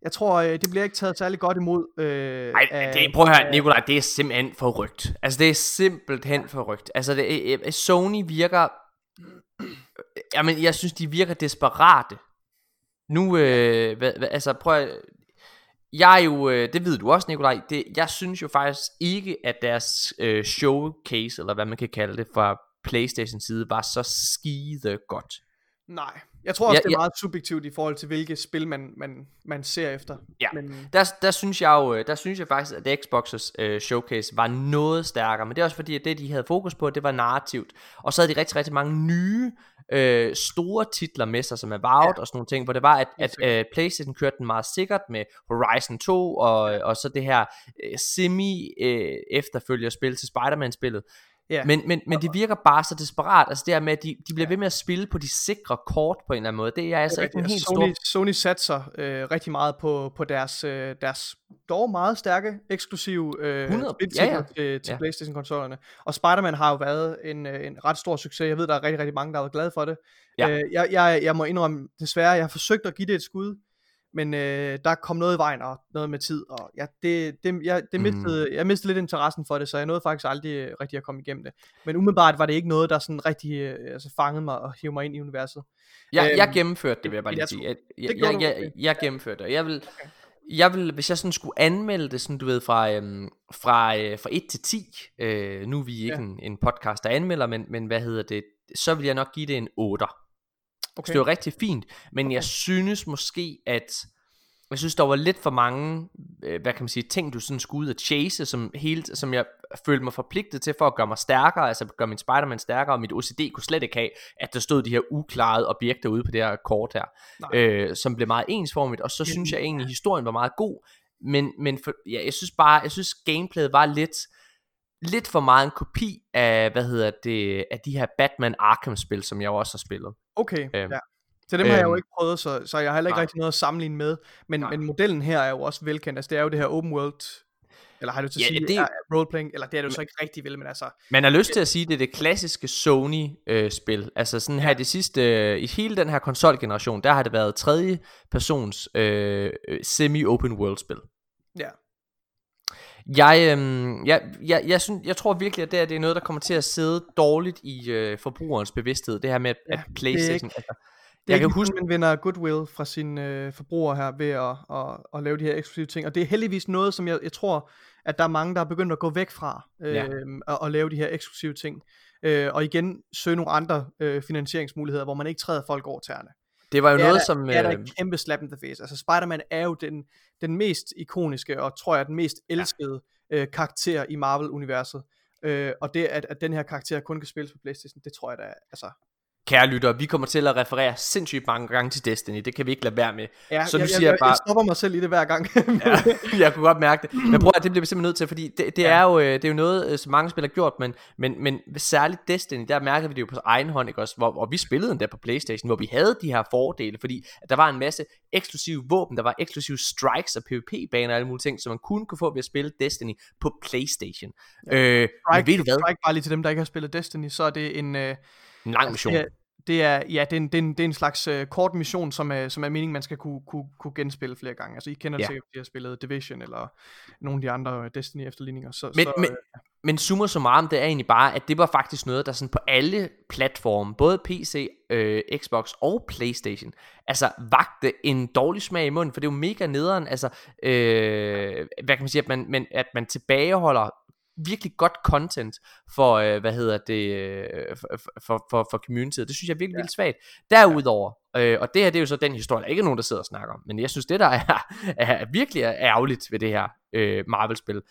jeg tror, det bliver ikke taget særlig godt imod. Øh, Ej, af, det, prøv at høre, Nikolaj, det er simpelthen for rygt. Altså, det er simpelthen for rygt. Altså, det, Sony virker... Jamen, jeg synes, de virker desperate. Nu, øh, hvad, hvad, altså, prøv at... Jeg er jo, øh, det ved du også, Nikolaj, det, jeg synes jo faktisk ikke, at deres øh, showcase, eller hvad man kan kalde det, fra Playstation side, var så skide godt. Nej, jeg tror også, ja, det er ja. meget subjektivt i forhold til, hvilke spil man, man, man ser efter. Ja, men... der, der, synes jeg jo, øh, der synes jeg faktisk, at Xbox's øh, showcase var noget stærkere, men det er også fordi, at det de havde fokus på, det var narrativt. Og så havde de rigtig, rigtig mange nye øh, store titler med sig, som er Avowed ja. og sådan nogle ting, hvor det var, at, at øh, Playstation kørte den meget sikkert med Horizon 2, og, og så det her øh, semi øh, til Spider-Man-spillet. Yeah. Men, men, men det virker bare så desperat, altså det her med, at de, de bliver ved med at spille på de sikre kort på en eller anden måde, det er altså okay, ikke en helt Sony, stor... Sony satser øh, rigtig meget på, på deres, øh, deres dog meget stærke, eksklusive øh, ja, ja. til, til ja. Playstation-konsollerne. Og Spider-Man har jo været en, øh, en ret stor succes, jeg ved, der er rigtig, rigtig mange, der har været glade for det. Ja. Øh, jeg, jeg, jeg må indrømme, desværre, jeg har forsøgt at give det et skud, men øh, der kom noget i vejen og noget med tid, og ja, det, det, jeg, det mistede, mm. jeg mistede lidt interessen for det, så jeg nåede faktisk aldrig rigtig at komme igennem det. Men umiddelbart var det ikke noget, der sådan rigtig øh, altså fangede mig og hævde mig ind i universet. Ja, øhm, jeg gennemførte det, vil jeg bare lige sige. Jeg, jeg, jeg, jeg, jeg gennemførte det, jeg vil... Okay. Jeg vil, hvis jeg sådan skulle anmelde det, sådan du ved, fra, øhm, fra, øh, fra 1 til 10, øh, nu er vi ikke ja. en, en podcast, der anmelder, men, men hvad hedder det, så vil jeg nok give det en 8. Okay. Så det var rigtig fint, men okay. jeg synes måske, at jeg synes, der var lidt for mange, øh, hvad kan man sige, ting, du sådan skulle ud og chase, som, hele, som jeg følte mig forpligtet til for at gøre mig stærkere, altså gøre min Spider-Man stærkere, og mit OCD kunne slet ikke have, at der stod de her uklarede objekter ude på det her kort her, øh, som blev meget ensformigt, og så synes jeg egentlig, at historien var meget god, men, men for, ja, jeg synes bare, jeg synes gameplayet var lidt, lidt for meget en kopi af, hvad hedder det, af de her Batman Arkham spil, som jeg også har spillet. Okay, øhm, ja. Så dem har jeg jo øhm. ikke prøvet, så, så jeg har heller ikke nej. rigtig noget at sammenligne med. Men, men modellen her er jo også velkendt. Altså det er jo det her open world eller har du til at ja, sige, det, er roleplaying, eller det er du så ikke rigtig vel, men altså... Man har lyst til at sige, at det er det klassiske Sony-spil. Øh, altså sådan her, det sidste, øh, i hele den her konsolgeneration, der har det været tredje persons øh, semi-open world-spil. Ja. Jeg, øh, jeg, jeg, jeg, synes, jeg tror virkelig, at det, er, det er noget, der kommer til at sidde dårligt i øh, forbrugerens bevidsthed. Det her med, at, ja, at PlayStation... Det er ikke, altså, det jeg kan huske, man vinder goodwill fra sine øh, forbrugere her ved at, at, at lave de her eksklusive ting. Og det er heldigvis noget, som jeg, jeg tror, at der er mange, der er begyndt at gå væk fra øh, ja. og, og lave de her eksklusive ting. Øh, og igen søge nogle andre øh, finansieringsmuligheder, hvor man ikke træder folk over tæerne. Det var jo det noget, der, som... det er der øh, et kæmpe slap in the face. Altså Spider-Man er jo den, den mest ikoniske, og tror jeg den mest elskede øh, karakter i Marvel-universet. Øh, og det, at, at den her karakter kun kan spilles på Playstation, det tror jeg da, altså... Kære lytter, vi kommer til at referere sindssygt mange gange til Destiny. Det kan vi ikke lade være med. Ja, Så nu jeg, siger jeg jeg, bare- jeg stopper mig selv i det hver gang. Ja, jeg kunne godt mærke det. Men prøv at det bliver vi simpelthen nødt til, fordi det, det, Ja. er, jo, øh, det er jo noget, øh, som mange spillere har gjort, men, men, men særligt Destiny, der mærkede vi det jo på egen hånd, ikke også? Hvor, hvor vi spillede den der på Playstation, hvor vi havde de her fordele, fordi der var en masse eksklusive våben, der var eksklusive strikes og PvP-baner og alle mulige ting, som man kun kunne få ved at spille Destiny på Playstation. Ja. Øh, men Strike, ved du hvad? Strike bare lige til dem, der ikke har spillet Destiny, så er det en... Øh, En lang mission. Det er, det er, ja, det er en, det er en, det er en slags øh, kort mission, som er, som er meningen, man skal kunne, kunne, kunne genspille flere gange. Altså, I kender det Ja. sikkert, fordi I har spillet Division, eller nogle af de andre øh, Destiny-efterligninger. Så, Men, så, men, øh, men summa summarum, det er egentlig bare, at det var faktisk noget, der sådan på alle platforme, både PC, øh, Xbox og Playstation, altså vagte en dårlig smag i munden, for det er jo mega nederen, altså, øh, hvad kan man sige, at man, men, at man tilbageholder virkelig godt content for, øh, hvad hedder det, øh, for, for, for, for community. Det synes jeg er virkelig, Ja. virkelig svagt. Derudover, øh, og det her, det er jo så den historie, der ikke er nogen, der sidder og snakker om, men jeg synes, det der er, er virkelig ærgerligt ved det her øh, Marvel-spil,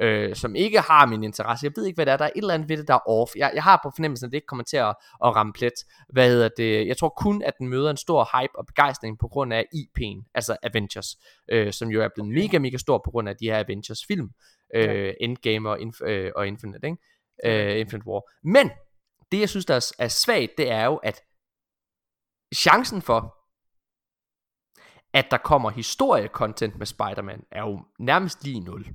øh, som ikke har min interesse. Jeg ved ikke, hvad det er. Der er et eller andet ved det, der er off. Jeg, jeg har på fornemmelsen, at det ikke kommer til at, at ramme plet. Hvad hedder det? Jeg tror kun, at den møder en stor hype og begejstring på grund af IP'en, altså Avengers, øh, som jo er blevet mega, mega stor på grund af de her Avengers-film. Øh. Endgame og, Inf- øh, og Infinite, ikke? Øh, Infinite War. Men, det jeg synes, der er, er svagt, det er jo, at chancen for, at der kommer historie-content med Spider-Man, er jo nærmest lige nul.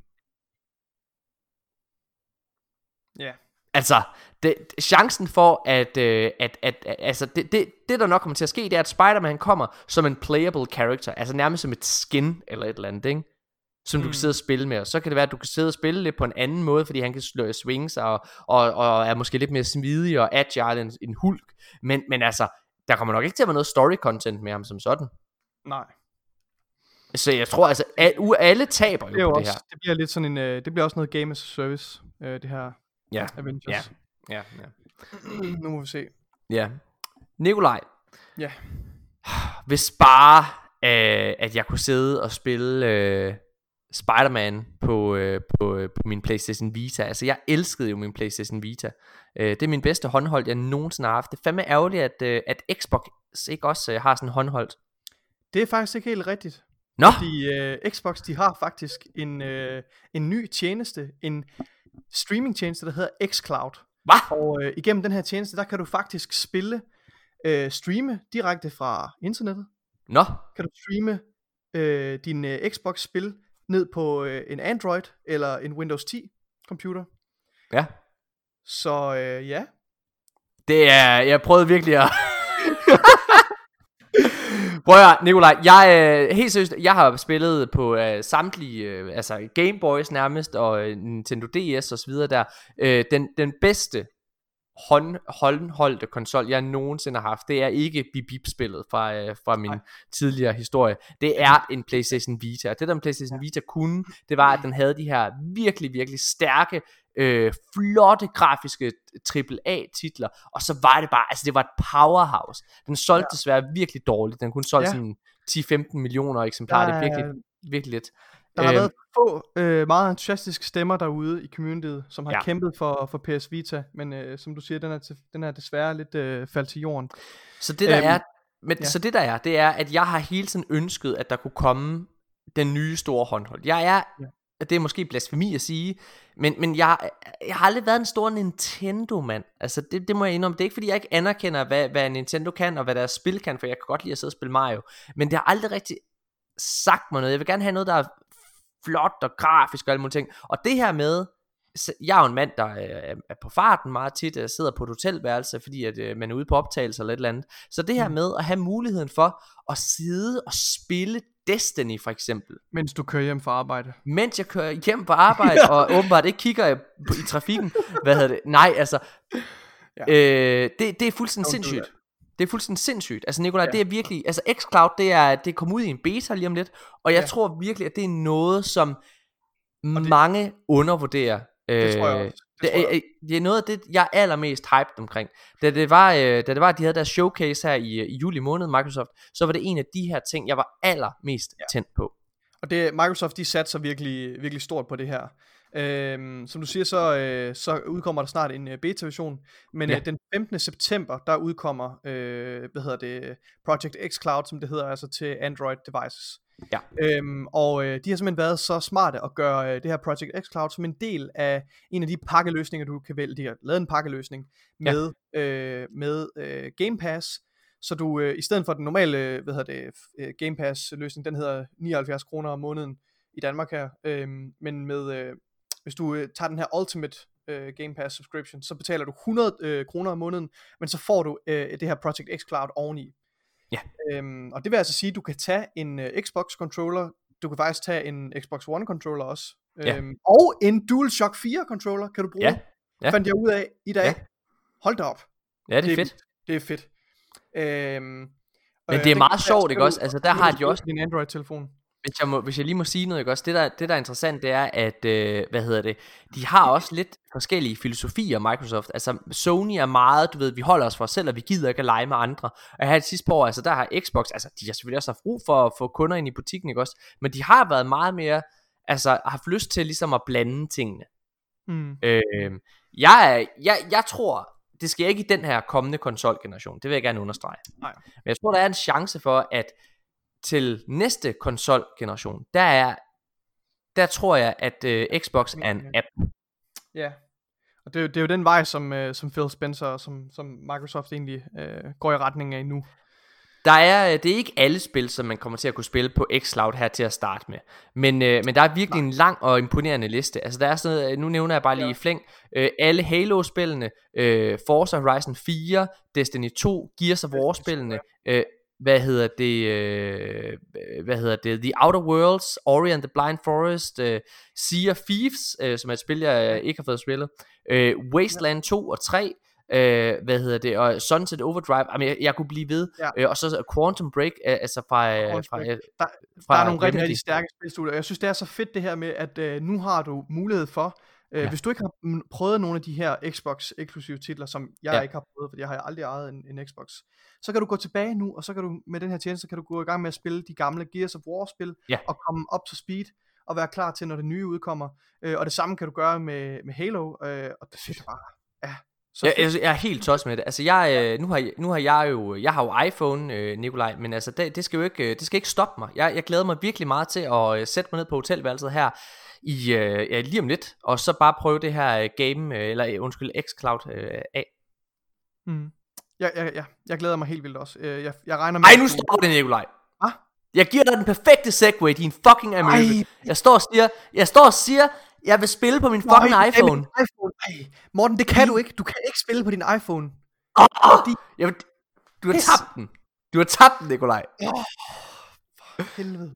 Ja. Altså, det, chancen for, at, øh, at, at, at altså, det, det, det der nok kommer til at ske, det er, at Spider-Man kommer som en playable character, altså nærmest som et skin eller et eller andet, ikke? som du Mm. kan sidde og spille med, og så kan det være, at du kan sidde og spille lidt på en anden måde, fordi han kan slå swing sig, og, og, og er måske lidt mere smidig og agile end en hulk, men, men altså, der kommer nok ikke til at være noget story content med ham som sådan. Nej. Så jeg tror altså, at alle taber jo, Det, er jo på det også, her. det bliver lidt sådan en, øh, det bliver også noget game as a service, øh, det her Ja, Avengers. ja, ja. nu må vi se. Ja. Nikolaj. Ja. Hvis bare, øh, at jeg kunne sidde og spille øh, Spider-Man på, øh, på, øh, på min Playstation Vita. Altså, jeg elskede jo min Playstation Vita. Øh, det er min bedste håndholdt, jeg nogensinde har haft. Det er fandme ærgerligt, at, øh, at Xbox ikke også øh, har sådan en håndholdt. Det er faktisk ikke helt rigtigt. Nå, Fordi øh, Xbox, de har faktisk en, øh, en ny tjeneste, en streaming-tjeneste, der hedder xCloud. hvad? Og øh, igennem den her tjeneste, der kan du faktisk spille, øh, streame direkte fra internettet. Nå, Kan du streame øh, din øh, Xbox-spil ned på øh, en Android eller en Windows 10 computer. ja. Så øh, ja, Det er, jeg prøvede virkelig at... Prøv at høre, Nikolaj, jeg, øh, helt seriøst, jeg har spillet på øh, samtlige, øh, altså Game Boys nærmest, og øh, Nintendo DS og så videre der. Øh, den, den bedste hånd, håndholdte konsol, jeg nogensinde har haft, det er ikke Bip Bip spillet fra, øh, fra min Nej. tidligere historie. Det er en PlayStation Vita. Og det der en PlayStation Vita kunne, det var, at den havde de her virkelig, virkelig stærke, øh, flotte grafiske AAA-titler, og så var det bare, altså det var et powerhouse. Den solgte ja. desværre virkelig dårligt. Den kunne solgte Ja. sådan 10-15 millioner eksemplarer. Det er virkelig, virkelig lidt. der har Øhm, været få øh, meget entusiastiske stemmer derude i communityet, som har Ja. ja. kæmpet for, for PS Vita, men øh, som du siger, den er, til, den er desværre lidt øh, faldt til jorden. Så det der Øhm, er, men, ja. så det der er, det er, at jeg har hele tiden ønsket, at der kunne komme den nye store håndhold. Jeg er, Ja. Det er måske blasfemi at sige, men, men jeg, jeg har aldrig været en stor Nintendo-mand. Altså det, det må jeg indrømme. Det er ikke fordi, jeg ikke anerkender, hvad, hvad Nintendo kan, og hvad deres spil kan, for jeg kan godt lide at sidde og spille Mario. Men det har aldrig rigtig sagt mig noget. Jeg vil gerne have noget, der er flot og grafisk og alle mulige ting. Og det her med, jeg er jo en mand, der er, er på farten meget tit, jeg sidder på et hotelværelse, fordi at, øh, man er ude på optagelse eller et eller andet. Så det her Mm. med at have muligheden for at sidde og spille Destiny for eksempel, Mens du kører hjem fra arbejde. mens jeg kører hjem på arbejde, og åbenbart ikke kigger på, i trafikken. Hvad hedder det? Nej, altså, Ja. øh, det, det er fuldstændig sindssygt. Det er fuldstændig sindssygt. Altså Nikolaj, Ja. det er virkelig, altså xCloud, det er, det kommer ud i en beta lige om lidt, og jeg Ja. tror virkelig, at det er noget, som det- mange undervurderer. Det tror jeg Øh, også. Det, tror jeg. det, det er noget af det, jeg er allermest hyped omkring. Da det var, øh, da det var at de havde deres showcase her i, øh, i juli måned, Microsoft, så var det en af de her ting, jeg var allermest ja. tændt på. Og det, Microsoft, de satser virkelig, virkelig stort på det her. Øhm, som du siger, så, øh, så udkommer der snart en øh, beta-version, men Ja. øh, den 15. september, der udkommer, øh, hvad hedder det, Project X Cloud, som det hedder, altså til Android devices. Ja. Øhm, og øh, de har simpelthen været så smarte at gøre øh, det her Project X Cloud som en del af en af de pakkeløsninger, du kan vælge. De har lavet en pakkeløsning Ja. med, øh, med øh, Game Pass, så du øh, i stedet for den normale hvad hedder det, øh, Game Pass løsning, den hedder 79 kroner om måneden i Danmark her, øh, men med øh, hvis du øh, tager den her Ultimate øh, Game Pass subscription, så betaler du 100 øh, kroner om måneden, men så får du øh, det her Project X Cloud oveni. Ja. Øhm, og det vil altså sige, at du kan tage en øh, Xbox controller, du kan faktisk tage en Xbox One controller også, øhm, og en DualShock 4 controller kan du bruge. Ja. Ja. Fandt jeg ud af i dag. Ja. Hold da op. Ja, det er Det er fedt. Det er fedt. Øhm, Men øh, det er meget sjovt, ikke også? Altså, der har de også din Android-telefon. Hvis jeg, må, hvis jeg lige må sige noget, ikke også? Det der, det der er interessant, det er, at, øh, hvad hedder det, de har også lidt forskellige filosofier, Microsoft. Altså, Sony er meget, du ved, vi holder os for os selv, og vi gider ikke at lege med andre. Og her de sidste par år, altså, der har Xbox, altså, de har selvfølgelig også haft brug for at få kunder ind i butikken, ikke også? Men de har været meget mere, altså, haft lyst til ligesom at blande tingene. Mm. Øh, jeg, jeg, jeg tror, det sker ikke i den her kommende konsolgeneration. Det vil jeg gerne understrege. Nej. Men jeg tror, der er en chance for, at til næste konsolgeneration, der er, der tror jeg, at øh, Xbox er en app. Ja. Og det er, jo, det er jo den vej, som, øh, som Phil Spencer og som, som Microsoft egentlig øh, går i retning af nu. Der er, øh, det er ikke alle spil, som man kommer til at kunne spille på xCloud her til at starte med. Men, øh, men der er virkelig en lang og imponerende liste. Altså der er sådan noget, nu nævner jeg bare lige Ja. i flæng, øh, alle Halo-spillene, øh, Forza Horizon 4, Destiny 2, Gears of War-spillene, øh, hvad hedder det, øh, hvad hedder det, The Outer Worlds, Ori and the Blind Forest, øh, Sea of Thieves, øh, som er et spil, jeg ikke har fået spillet, øh, Wasteland 2 og 3, øh, hvad hedder det, og Sunset Overdrive, jamen, jeg, jeg kunne blive ved, Ja. øh, og så Quantum Break, øh, altså fra, øh, Quantum fra, Break. øh, Der, fra der er nogle rigtig, rigtig stærke spilstudier. Jeg synes, det er så fedt det her med, at øh, nu har du mulighed for, øh, Ja. hvis du ikke har prøvet nogle af de her Xbox-eksklusive titler, som jeg Ja. ikke har prøvet, fordi jeg har aldrig ejet en, en Xbox, så kan du gå tilbage nu, og så kan du med den her tjeneste, kan du gå i gang med at spille de gamle Gears of War-spil, Ja. og komme op til speed, og være klar til, når det nye udkommer. Øh, og det samme kan du gøre med, med Halo, øh, og det synes jeg bare, ja, så Jeg, jeg, jeg er helt tosset med det. Altså jeg, øh, nu, har, nu har jeg jo, jeg har jo iPhone, øh, Nikolaj, men altså det, det skal jo ikke, øh, det skal ikke stoppe mig. Jeg, jeg glæder mig virkelig meget til at øh, sætte mig ned på hotelværelset her i øh, ja, lige om lidt, og så bare prøve det her øh, game, øh, eller øh, undskyld, xCloud øh, af. Mm. Ja, ja, ja, jeg glæder mig helt vildt også. Øh, jeg, jeg regner med, Ej, nu stopper det, Nikolaj. Hvad? Jeg giver dig den perfekte segway, din fucking amøbe. Jeg står og siger, jeg står og siger, jeg vil spille på min fucking Nej, iPhone. Min iPhone. Ej, Morten, det kan du ikke. Du kan ikke spille på din iPhone. Oh, Fordi- jeg, vil- du har tabt den. Du har tabt den, Nikolaj. Helvede.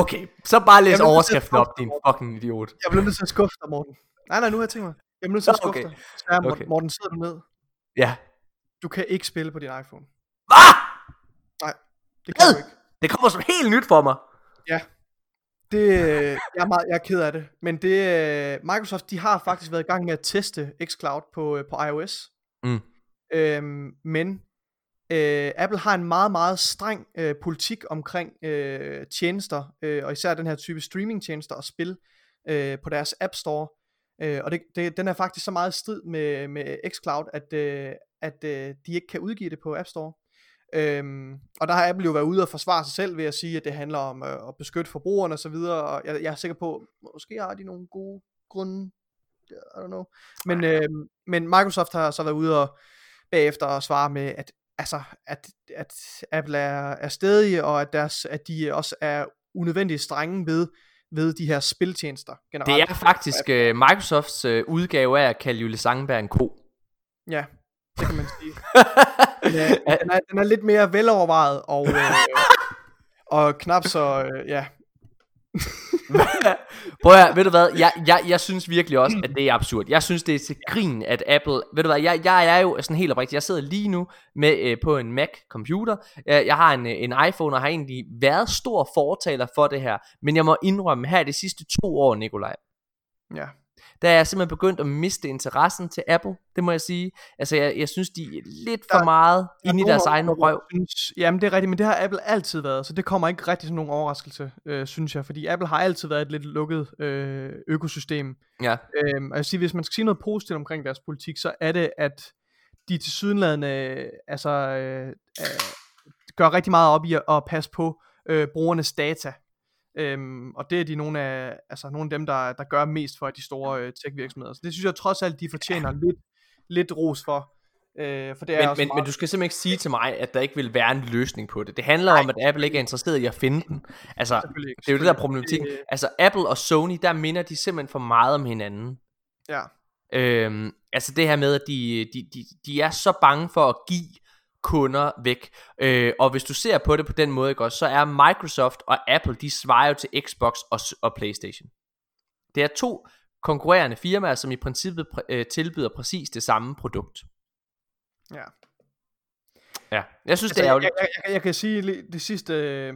Okay, så bare læs overskriften op, din fucking idiot. Jeg bliver nødt til at skuffe dig, Morten. Nej, nej, nu har jeg tænkt mig. Jeg bliver nødt til at skuffe okay. dig. Desværre, Morten, Okay. Morten, sidder du ned. Ja. Du kan ikke spille på din iPhone. Ah! Det kan Hvad? du ikke. Det kommer som helt nyt for mig. Det, øh, jeg, er meget, jeg er ked af det. Men det, øh, Microsoft, de har faktisk været i gang med at teste xCloud på, øh, på iOS. Mm. Øhm, men øh, Apple har en meget, meget streng øh, politik omkring øh, tjenester, øh, og især den her type streamingtjenester og spil øh, på deres App Store. Øh, og det, det, den er faktisk så meget i strid med, med xCloud, at, øh, at øh, de ikke kan udgive det på App Store. Øhm, og der har Apple jo været ude og forsvare sig selv ved at sige, at det handler om øh, at beskytte forbrugerne osv., og jeg, jeg er sikker på, måske har de nogle gode grunde, I don't know. Men, øh, men Microsoft har så været ude og bagefter og svare med, at, altså, at, at Apple er, er stedige, og at, deres, at de også er unødvendigt strenge ved, ved de her spiltjenester generelt. Det er faktisk uh, Microsofts uh, udgave af at kalde Julie Sangenberg en ko. Ja, det kan man sige. Den er, den er, den er lidt mere velovervejet, og, øh, og knap så, øh, ja, Prøv at høre, ved du hvad, jeg, jeg, jeg synes virkelig også, at det er absurd. Jeg synes, det er til grin, at Apple, ved du hvad, jeg, jeg er jo sådan helt oprigtig, jeg sidder lige nu med øh, på en Mac-computer, jeg, jeg har en, øh, en iPhone, og har egentlig været stor fortaler for det her, men jeg må indrømme, her de sidste to år, Nikolaj, ja der er jeg simpelthen begyndt at miste interessen til Apple, det må jeg sige. Altså, jeg, jeg synes, de er lidt for Der- meget Der er inde i deres egen røv. Synes, jamen det er rigtigt, men det har Apple altid været, så det kommer ikke rigtig som nogen overraskelse, øh, synes jeg, fordi Apple har altid været et lidt lukket øh, økosystem. Ja, Øhm, og jeg siger, hvis man skal sige noget positivt omkring deres politik, så er det, at de til sydenladende altså, øh, øh, gør rigtig meget op i at, at passe på øh, brugernes data. Øhm, og det er de nogle af, altså, nogle af dem, der, der gør mest for de store øh, tech-virksomheder. Så det synes jeg trods alt, de fortjener lidt, lidt ros for. Øh, for det er men, også men, meget, men du skal simpelthen ikke sige til mig, at der ikke vil være en løsning på det. Det handler om, at Apple ikke er interesseret i at finde den. Altså, det er jo det, der er. Det- Altså, Apple og Sony, der minder de simpelthen for meget om hinanden. Ja, Øhm, altså det her med, at de, de, de, de er så bange for at give kunder væk. Øh, og hvis du ser på det på den måde, ikke så er Microsoft og Apple, de svarer jo til Xbox og, og Playstation. Det er to konkurrerende firmaer, som i princippet pr- øh, tilbyder præcis det samme produkt. ja. Ja, jeg synes, Altså, det er jeg, ærgerligt. jeg, jeg, jeg kan sige det sidste øh,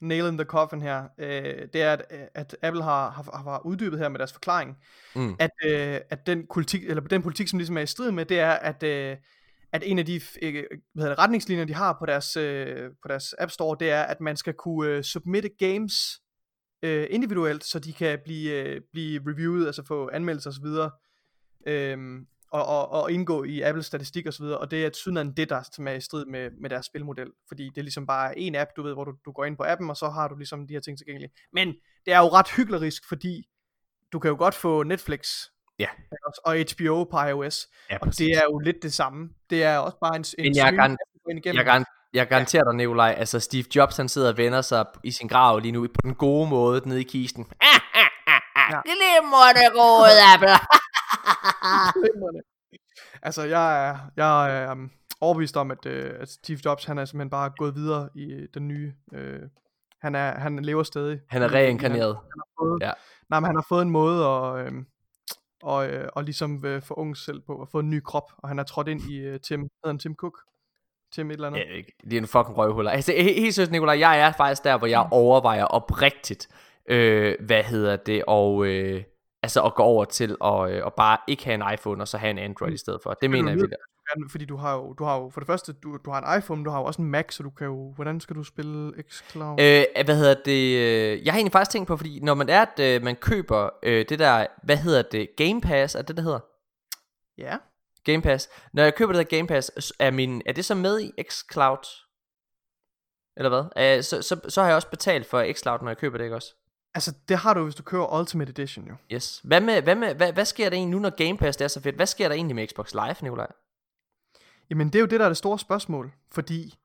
nail in the coffin her, øh, det er, at, at Apple har, har, har uddybet her med deres forklaring, Mm. at, øh, at den, politik, eller den politik, som ligesom er i strid med, det er, at, øh, at en af de øh, hvad hedder det, retningslinjer, de har på deres, øh, på deres App Store, det er, at man skal kunne øh, submitte games øh, individuelt, så de kan blive, øh, blive reviewet, altså få anmeldelser osv., øhm, og, og, og indgå i Apples statistik osv., og det er tydeligvis det, der som er i strid med, med deres spilmodel, fordi det er ligesom bare en app, du ved, hvor du, du går ind på appen, og så har du ligesom de her ting tilgængelige. Men det er jo ret hyklerisk, fordi du kan jo godt få Netflix Ja. og HBO på iOS, Ja, og det er jo lidt det samme. Det er også bare en, en Men jeg stream, igennem. Jeg, garan- jeg garanterer dig, Nikolaj, altså Steve Jobs, han sidder og vender sig i sin grav lige nu på den gode måde nede i kisten. Ah, ah, ah, ah. Ja. Glimrende gode. Glimrende. altså, jeg er, jeg er um, overbevist om, at, øh, at Steve Jobs, han er simpelthen bare gået videre i den nye... Øh, han, er, han lever stadig. Han er Han, reinkarneret. han har fået, Ja. Nej, men han har fået en måde at, øh, og, øh, og ligesom øh, få unge selv på, og få en ny krop, og han er trådt ind i øh, Tim, hedder han Tim Cook? Tim et eller andet? Ja, ikke. det er en fucking røvhuller. Altså, he- helt seriøst, Nikolaj, jeg er faktisk der, hvor jeg overvejer oprigtigt, øh, hvad hedder det, og øh, altså at gå over til at, øh, at bare ikke have en iPhone, og så have en Android i stedet for. Det mener jeg du Ja, fordi du har jo, du har jo for det første, du, du har en iPhone, du har jo også en Mac, så du kan jo, hvordan skal du spille xCloud? Øh, hvad hedder det? øh, Jeg har egentlig faktisk tænkt på, fordi når man er, at øh, man køber øh, det der, hvad hedder det, Game Pass, er det, der hedder? ja, Game Pass. Når jeg køber det der Game Pass, er, min, er det så med i xCloud? Eller hvad? Uh, så, så, så har jeg også betalt for xCloud, når jeg køber det, ikke også? altså det har du, hvis du køber Ultimate Edition jo. Yes. Hvad, med, hvad, med, hvad, hvad sker der egentlig nu, når Game Pass det er så fedt? Hvad sker der egentlig med Xbox Live, Nikolaj? Jamen det er jo det, der er det store spørgsmål, fordi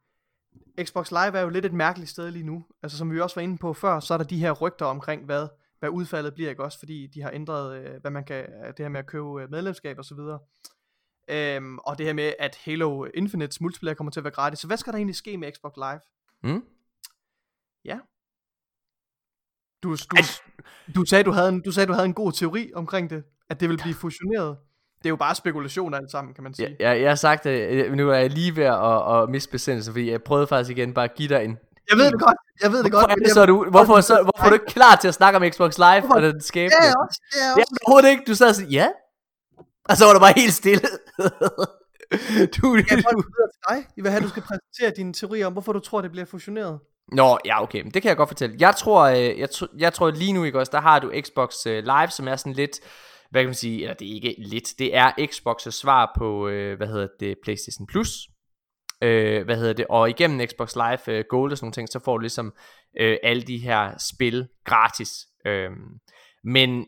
Xbox Live er jo lidt et mærkeligt sted lige nu. Altså som vi også var inde på før, så er der de her rygter omkring, hvad, hvad udfaldet bliver, ikke også? Fordi de har ændret, øh, hvad man kan, det her med at købe øh, medlemskab og så videre. Øhm, og det her med, at Halo Infinites multiplayer kommer til at være gratis. Så hvad skal der egentlig ske med Xbox Live? Hmm? Du, du, du, sagde, du, havde en, du sagde, du havde en god teori omkring det, at det vil blive fusioneret. Det er jo bare spekulation alt sammen, kan man sige. Ja, jeg, jeg har sagt det, øh, nu er jeg lige ved at, at miste besindelsen, fordi jeg prøvede faktisk igen bare at give dig en... Jeg ved det godt, jeg ved det Hvorfor godt. er det jeg- så, du, hvorfor, så, hvorfor er du ikke klar til at snakke om Xbox Live Hvorfor? og den skæbne? Ja, jeg også, det jeg Ja, også. overhovedet ikke. Du sad sagde, ja. Og så var der bare helt stille. du, Jeg du, det videre til dig. Jeg vil have, du skal præsentere dine teorier om, hvorfor du tror, det bliver fusioneret. Nå, ja, okay, men det kan jeg godt fortælle. Jeg tror, øh, jeg, jeg tror lige nu, ikke også, der har du Xbox øh, Live, som er sådan lidt, hvad kan man sige, eller det er ikke lidt, det er Xbox' svar på, øh, hvad hedder det, PlayStation Plus. Øh, hvad hedder det, og igennem Xbox Live øh, Gold og sådan nogle ting, så får du ligesom øh, alle de her spil gratis. Øh, men,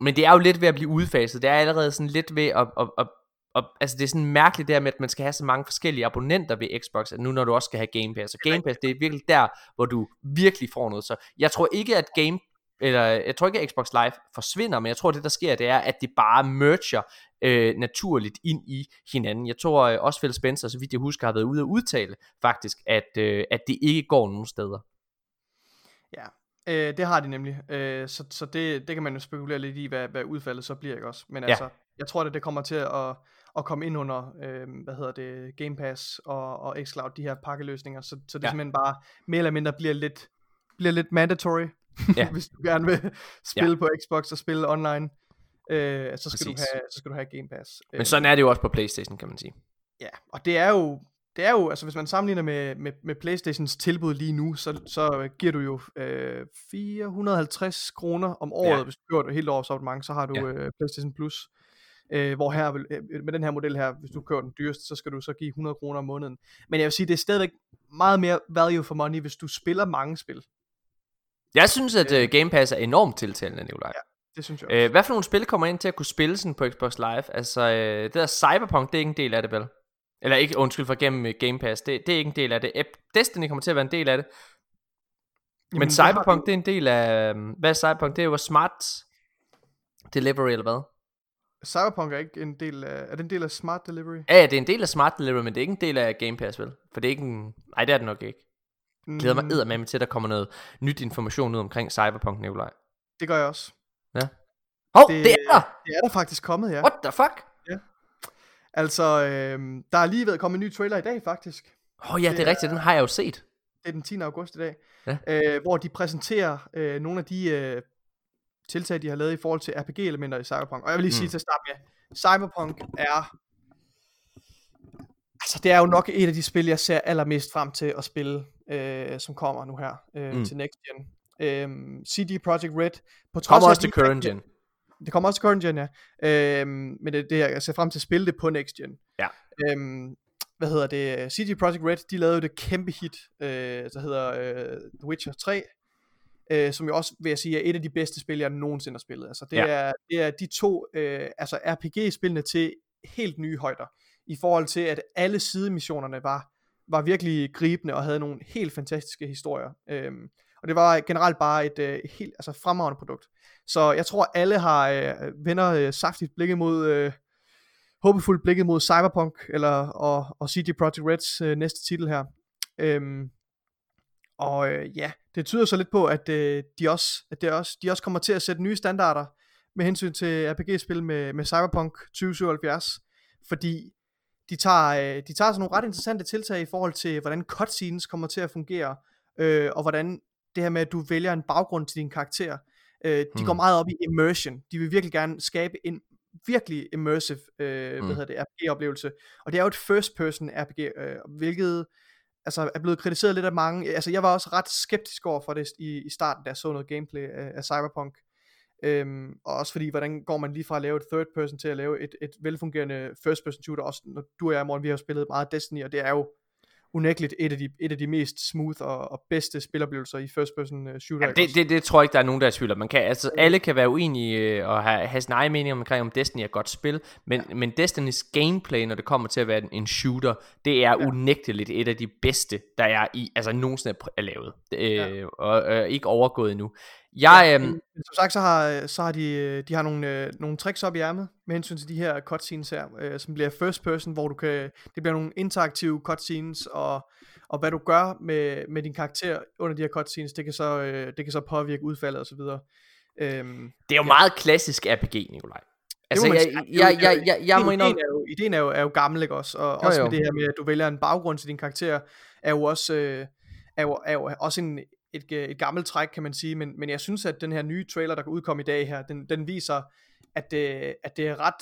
men det er jo lidt ved at blive udfaset. Det er allerede sådan lidt ved at, at, at og, altså det er sådan mærkeligt der med, at man skal have så mange forskellige abonnenter ved Xbox, at nu når du også skal have Game Pass. Og Game Pass, det er virkelig der, hvor du virkelig får noget. Så jeg tror ikke, at Game eller jeg tror ikke, at Xbox Live forsvinder, men jeg tror, det der sker, det er, at det bare merger øh, naturligt ind i hinanden. Jeg tror øh, også Phil Spencer, så vidt jeg husker, har været ude at udtale faktisk, at, øh, at det ikke går nogen steder. Ja, øh, det har de nemlig. Øh, så så det, det kan man jo spekulere lidt i, hvad, hvad udfaldet så bliver, ikke også? Men Ja. altså, jeg tror, at det kommer til at, at komme ind under, øh, hvad hedder det, Game Pass og, og xCloud, de her pakkeløsninger, så, så det Ja. simpelthen bare mere eller mindre bliver lidt, bliver lidt mandatory, Ja. hvis du gerne vil spille ja. på Xbox og spille online. øh, så, skal du have, så skal du have Game Pass. Men sådan er det jo også på Playstation, kan man sige. Ja, og det er jo, det er jo, altså hvis man sammenligner med, med, med Playstations tilbud lige nu, så, så giver du jo øh, 450 kroner om året, Ja. hvis du kører et helt års abonnement, så har du Ja. øh, Playstation Plus. Øh, hvor her, øh, med den her model her, hvis du kører den dyreste, så skal du så give 100 kroner om måneden. Men jeg vil sige, det er stadigvæk meget mere value for money, hvis du spiller mange spil. Jeg synes, at uh, Game Pass er enormt tiltalende, Nikolaj. Det synes jeg også. Øh, hvad for nogle spil kommer ind til at kunne spille sådan på Xbox Live? Altså, øh, det der Cyberpunk, det er ikke en del af det, vel? Eller ikke, undskyld for gennem øh, Game Pass, det, det er ikke en del af det. Destiny kommer til at være en del af det. Men Jamen, det Cyberpunk, du- det er en del af... Hvad er Cyberpunk? Det er jo smart delivery, eller hvad? Cyberpunk er ikke en del af, er det en del af Smart Delivery? Ja, ja, det er en del af smart delivery, men det er ikke en del af Game Pass, vel? For det er ikke en... Nej, det er det nok ikke. Jeg glæder mig Mm, eddermame til, at der kommer noget nyt information ud omkring Cyberpunk, Nikolaj. Det gør jeg også. Hov, det, Det- er der! Det er der faktisk kommet, ja. What the fuck? Altså, øh, der er lige ved at komme en ny trailer i dag, faktisk. Åh oh, ja, det er Det rigtigt, den har jeg jo set. Det er den 10. august i dag. Ja. Øh, hvor de præsenterer øh, nogle af de øh, tiltag, de har lavet i forhold til RPG-elementer i Cyberpunk. Og jeg vil lige Mm. sige til at starte med, Cyberpunk er... Altså, det er jo nok et af de spil, jeg ser allermest frem til at spille, øh, som kommer nu her øh, Mm. til Next Gen. Øhm, CD Projekt Red, på trods Kommer også til current gen. det kommer også til current gen, ja. Øhm, men det, det jeg ser frem til at spille det på next gen. Ja. Øhm, hvad hedder det? CD Projekt Red, de lavede jo det kæmpe hit, øh, der hedder øh, The Witcher 3. Øh, som jo også, vil jeg sige, er et af de bedste spil, jeg nogensinde har spillet. Altså, det, Ja. er, det er de to øh, altså RPG-spillene til helt nye højder. I forhold til, at alle sidemissionerne var, var virkelig gribende og havde nogle helt fantastiske historier. Øhm, og det var generelt bare et øh, helt altså fremragende produkt. Så jeg tror, alle har øh, vender øh, saftigt blikket mod, øh, håbefuldt blikket mod Cyberpunk, eller, og, og CD Projekt Reds øh, næste titel her. Øhm, og øh, ja, det tyder så lidt på, at, øh, de, også, at det også, de også kommer til at sætte nye standarder med hensyn til RPG-spil med, med Cyberpunk 2077, fordi de tager, øh, de tager sådan nogle ret interessante tiltag i forhold til, hvordan cutscenes kommer til at fungere, øh, og hvordan det her med, at du vælger en baggrund til din karakter, øh, de Hmm. går meget op i immersion. De vil virkelig gerne skabe en virkelig immersive øh, Hmm. hvad hedder det, RPG-oplevelse. Og det er jo et first-person RPG, øh, hvilket altså, er blevet kritiseret lidt af mange. Altså, jeg var også ret skeptisk over for det i, i starten, da jeg så noget gameplay af, af Cyberpunk. Øhm, og også fordi, hvordan går man lige fra at lave et third person til at lave et, et velfungerende first person shooter, også når du og jeg, Morten, vi har spillet meget Destiny, og det er jo unægteligt et af de, et af de mest smooth og, og bedste spiloplevelser i first person uh, shooter. Jamen, det, det, det tror jeg ikke, der er nogen, der er tvivl. Man kan, altså, alle kan være uenige øh, og have, have sin egen mening omkring, om Destiny er et godt spil, men, ja. men Destinys gameplay, når det kommer til at være en, shooter, det er ja. Ja. unægteligt et af de bedste, der er i, altså nogensinde er, er lavet, øh, Ja. og øh, ikke overgået endnu. Jeg, Ja, øhm, men, men som sagt, så har, så har de, øh, de har nogle, øh, nogle tricks op i ærmet med hensyn til de her cutscenes her, øh, som bliver first person, hvor du kan, det bliver nogle interaktive cutscenes, og, og hvad du gør med, med din karakter under de her cutscenes, det kan så, øh, det kan så påvirke udfaldet og så videre. Øhm, det er jo meget klassisk RPG, Nikolaj. Altså, jeg, er jeg, jeg, jeg, jeg må ideen, indrømme, er jo, ideen er jo, er jo gammel, ikke også? Og Jo, også jo. med det her med, at du vælger en baggrund til din karakter, er jo også, øh, er jo, er jo også en, et, øh, et gammelt træk, kan man sige. Men, men jeg synes, at den her nye trailer, der kan udkomme i dag her, den, den viser, at det, at det er ret...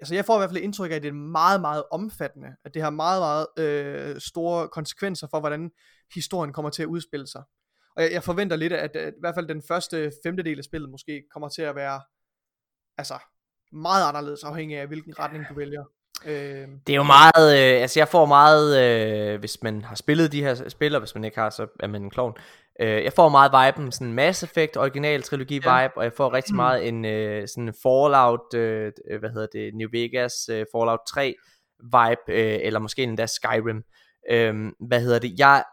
Altså jeg får i hvert fald indtryk af, at det er meget, meget omfattende. At det har meget, meget øh, store konsekvenser for, hvordan historien kommer til at udspille sig. Og jeg, jeg forventer lidt, at, at i hvert fald den første femtedel af spillet måske kommer til at være altså meget anderledes afhængig af, hvilken retning du vælger. Øh, Det er jo meget, øh, altså jeg får meget, øh, hvis man har spillet de her spil, og hvis man ikke har, så er man en klovn. Øh, jeg får meget viben, sådan Mass Effect, original trilogi vibe, Ja. og jeg får rigtig meget en øh, sådan Fallout, øh, øh, hvad hedder det, New Vegas, øh, Fallout 3 vibe, øh, eller måske endda Skyrim. Øh, hvad hedder det, jeg,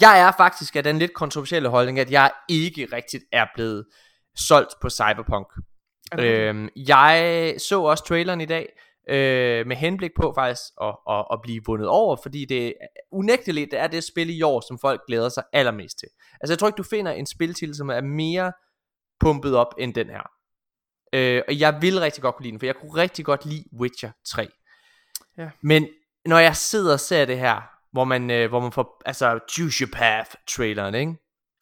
jeg er faktisk af den lidt kontroversielle holdning, at jeg ikke rigtigt er blevet solgt på Cyberpunk. er rigtigt? Øhm, jeg så også traileren i dag, øh, med henblik på faktisk at, at, at blive vundet over, fordi det unægteligt er det spil i år, som folk glæder sig allermest til. Altså jeg tror ikke, du finder en spiltitel, som er mere pumpet op end den her. Øh, og jeg vil rigtig godt kunne lide den, for jeg kunne rigtig godt lide Witcher 3. Ja. Men når jeg sidder og ser det her, hvor man, øh, hvor man får, altså Choose Your Path traileren, ikke?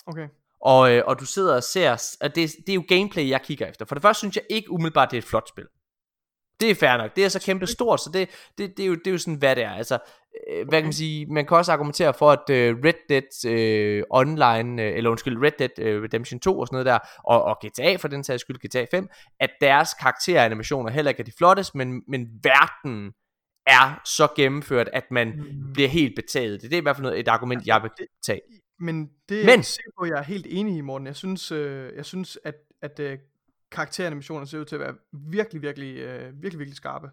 Okay. og, øh, og du sidder og ser, og det, det er jo gameplay, jeg kigger efter. For det første synes jeg ikke umiddelbart, det er et flot spil. Det er fair nok. Det er så kæmpe stort, så det, det, det, er, jo, det er jo sådan, hvad det er. Altså, øh, hvad kan man sige, man kan også argumentere for, at øh, Red Dead øh, Online, øh, eller undskyld, Red Dead øh, Redemption 2 og sådan noget der, og, og GTA for den sags skyld, GTA 5, at deres karakteranimationer heller ikke er de flotteste, men, men verden er så gennemført, at man mm. bliver helt betaget. Det er i hvert fald noget, et argument, jeg vil tage. Men det er Men, jeg sikker på, jeg er helt enig i, Morten. Jeg synes, øh, jeg synes at, at øh, karakteranimationer ser ud til at være virkelig, virkelig, øh, virkelig, virkelig skarpe.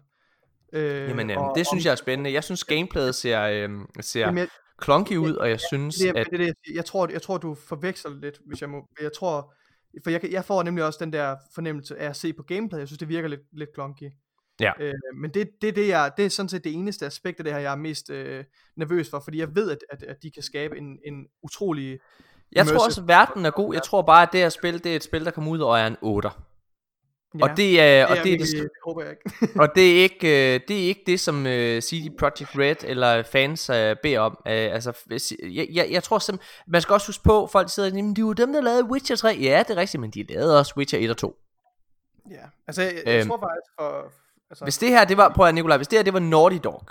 Øh, Jamen, øh, og, det synes jeg er spændende. Jeg synes, gameplayet ser, øh, ser jamen, jeg, clunky ud, og jeg synes, det, det, at... Det, det, jeg, tror, jeg tror, du forveksler lidt, hvis jeg må... Jeg tror... For jeg, jeg får nemlig også den der fornemmelse af at se på gameplay. Jeg synes, det virker lidt, lidt clunky. Ja. Øh, men det, det, det, jeg, det er sådan set det eneste aspekt af det her, jeg er mest øh, nervøs for, fordi jeg ved, at, at, at de kan skabe en, en utrolig... Jeg tror også, at verden er god. Jeg tror bare, at det her spil, det er et spil, der kommer ud og er en 8. Ja, og det er, og det, er det, det håber jeg ikke. og det er ikke øh, det er ikke det som øh, CD Projekt Red eller fans uh, beder om. Uh, altså jeg, jeg, jeg tror simpelthen man skal også huske på folk sidder og de er jo dem der lavede Witcher 3. Ja, det er rigtigt, men de lavede også Witcher 1 og 2. Ja, altså jeg, jeg øhm, tror faktisk for Altså... Hvis det her, det var, prøv at Nikolaj, hvis det her, det var Naughty Dog,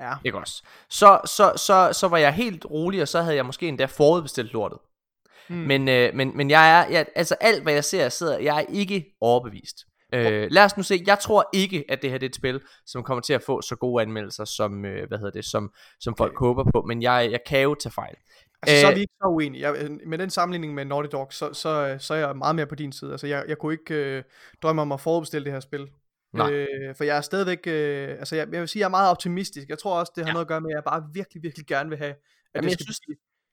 Ja. Ikke også? Så, så, så, så var jeg helt rolig, og så havde jeg måske endda forudbestilt lortet. Hmm. Men, øh, men, men jeg er, jeg, altså alt hvad jeg ser, jeg sidder, jeg er ikke overbevist. Øh, lad os nu se, jeg tror ikke, at det her det er et spil, som kommer til at få så gode anmeldelser, som, øh, hvad hedder det, som, som folk okay. håber på, men jeg, jeg kan jo tage fejl. Altså, Æh, så er vi ikke så uenige. Jeg, med den sammenligning med Naughty Dog, så, så, så er jeg meget mere på din side. Altså, jeg, jeg kunne ikke øh, drømme om at forudbestille det her spil. Nej. Øh, for jeg er stadigvæk, øh, altså jeg, jeg vil sige, jeg er meget optimistisk. Jeg tror også, det har ja. noget at gøre med, at jeg bare virkelig, virkelig gerne vil have, at Jamen, det skal synes,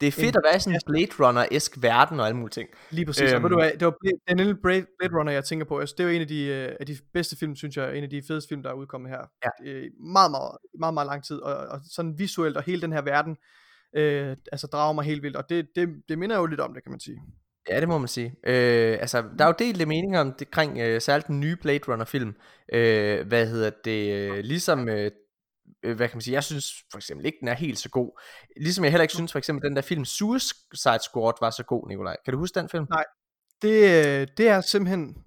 det er fedt at være i sådan en Blade Runner-esk verden og alle mulige ting. Lige præcis. Øhm. Og du, det var er lille Blade Runner, jeg tænker på. Altså, det er jo en af de, øh, af de bedste film, synes jeg. En af de fedeste film, der er udkommet her. Ja. Øh, meget, meget, meget, meget lang tid. Og, og sådan visuelt, og hele den her verden, øh, altså drager mig helt vildt. Og det, det, det minder jo lidt om det, kan man sige. Ja, det må man sige. Øh, altså, der er jo delte meninger om det kring øh, særligt den nye Blade Runner film. Øh, hvad hedder det? Øh, ligesom, øh, øh, hvad kan man sige, jeg synes for eksempel ikke, den er helt så god. Ligesom jeg heller ikke synes for eksempel, den der film Suicide Squad var så god, Nikolaj. Kan du huske den film? Nej, det, øh, det er simpelthen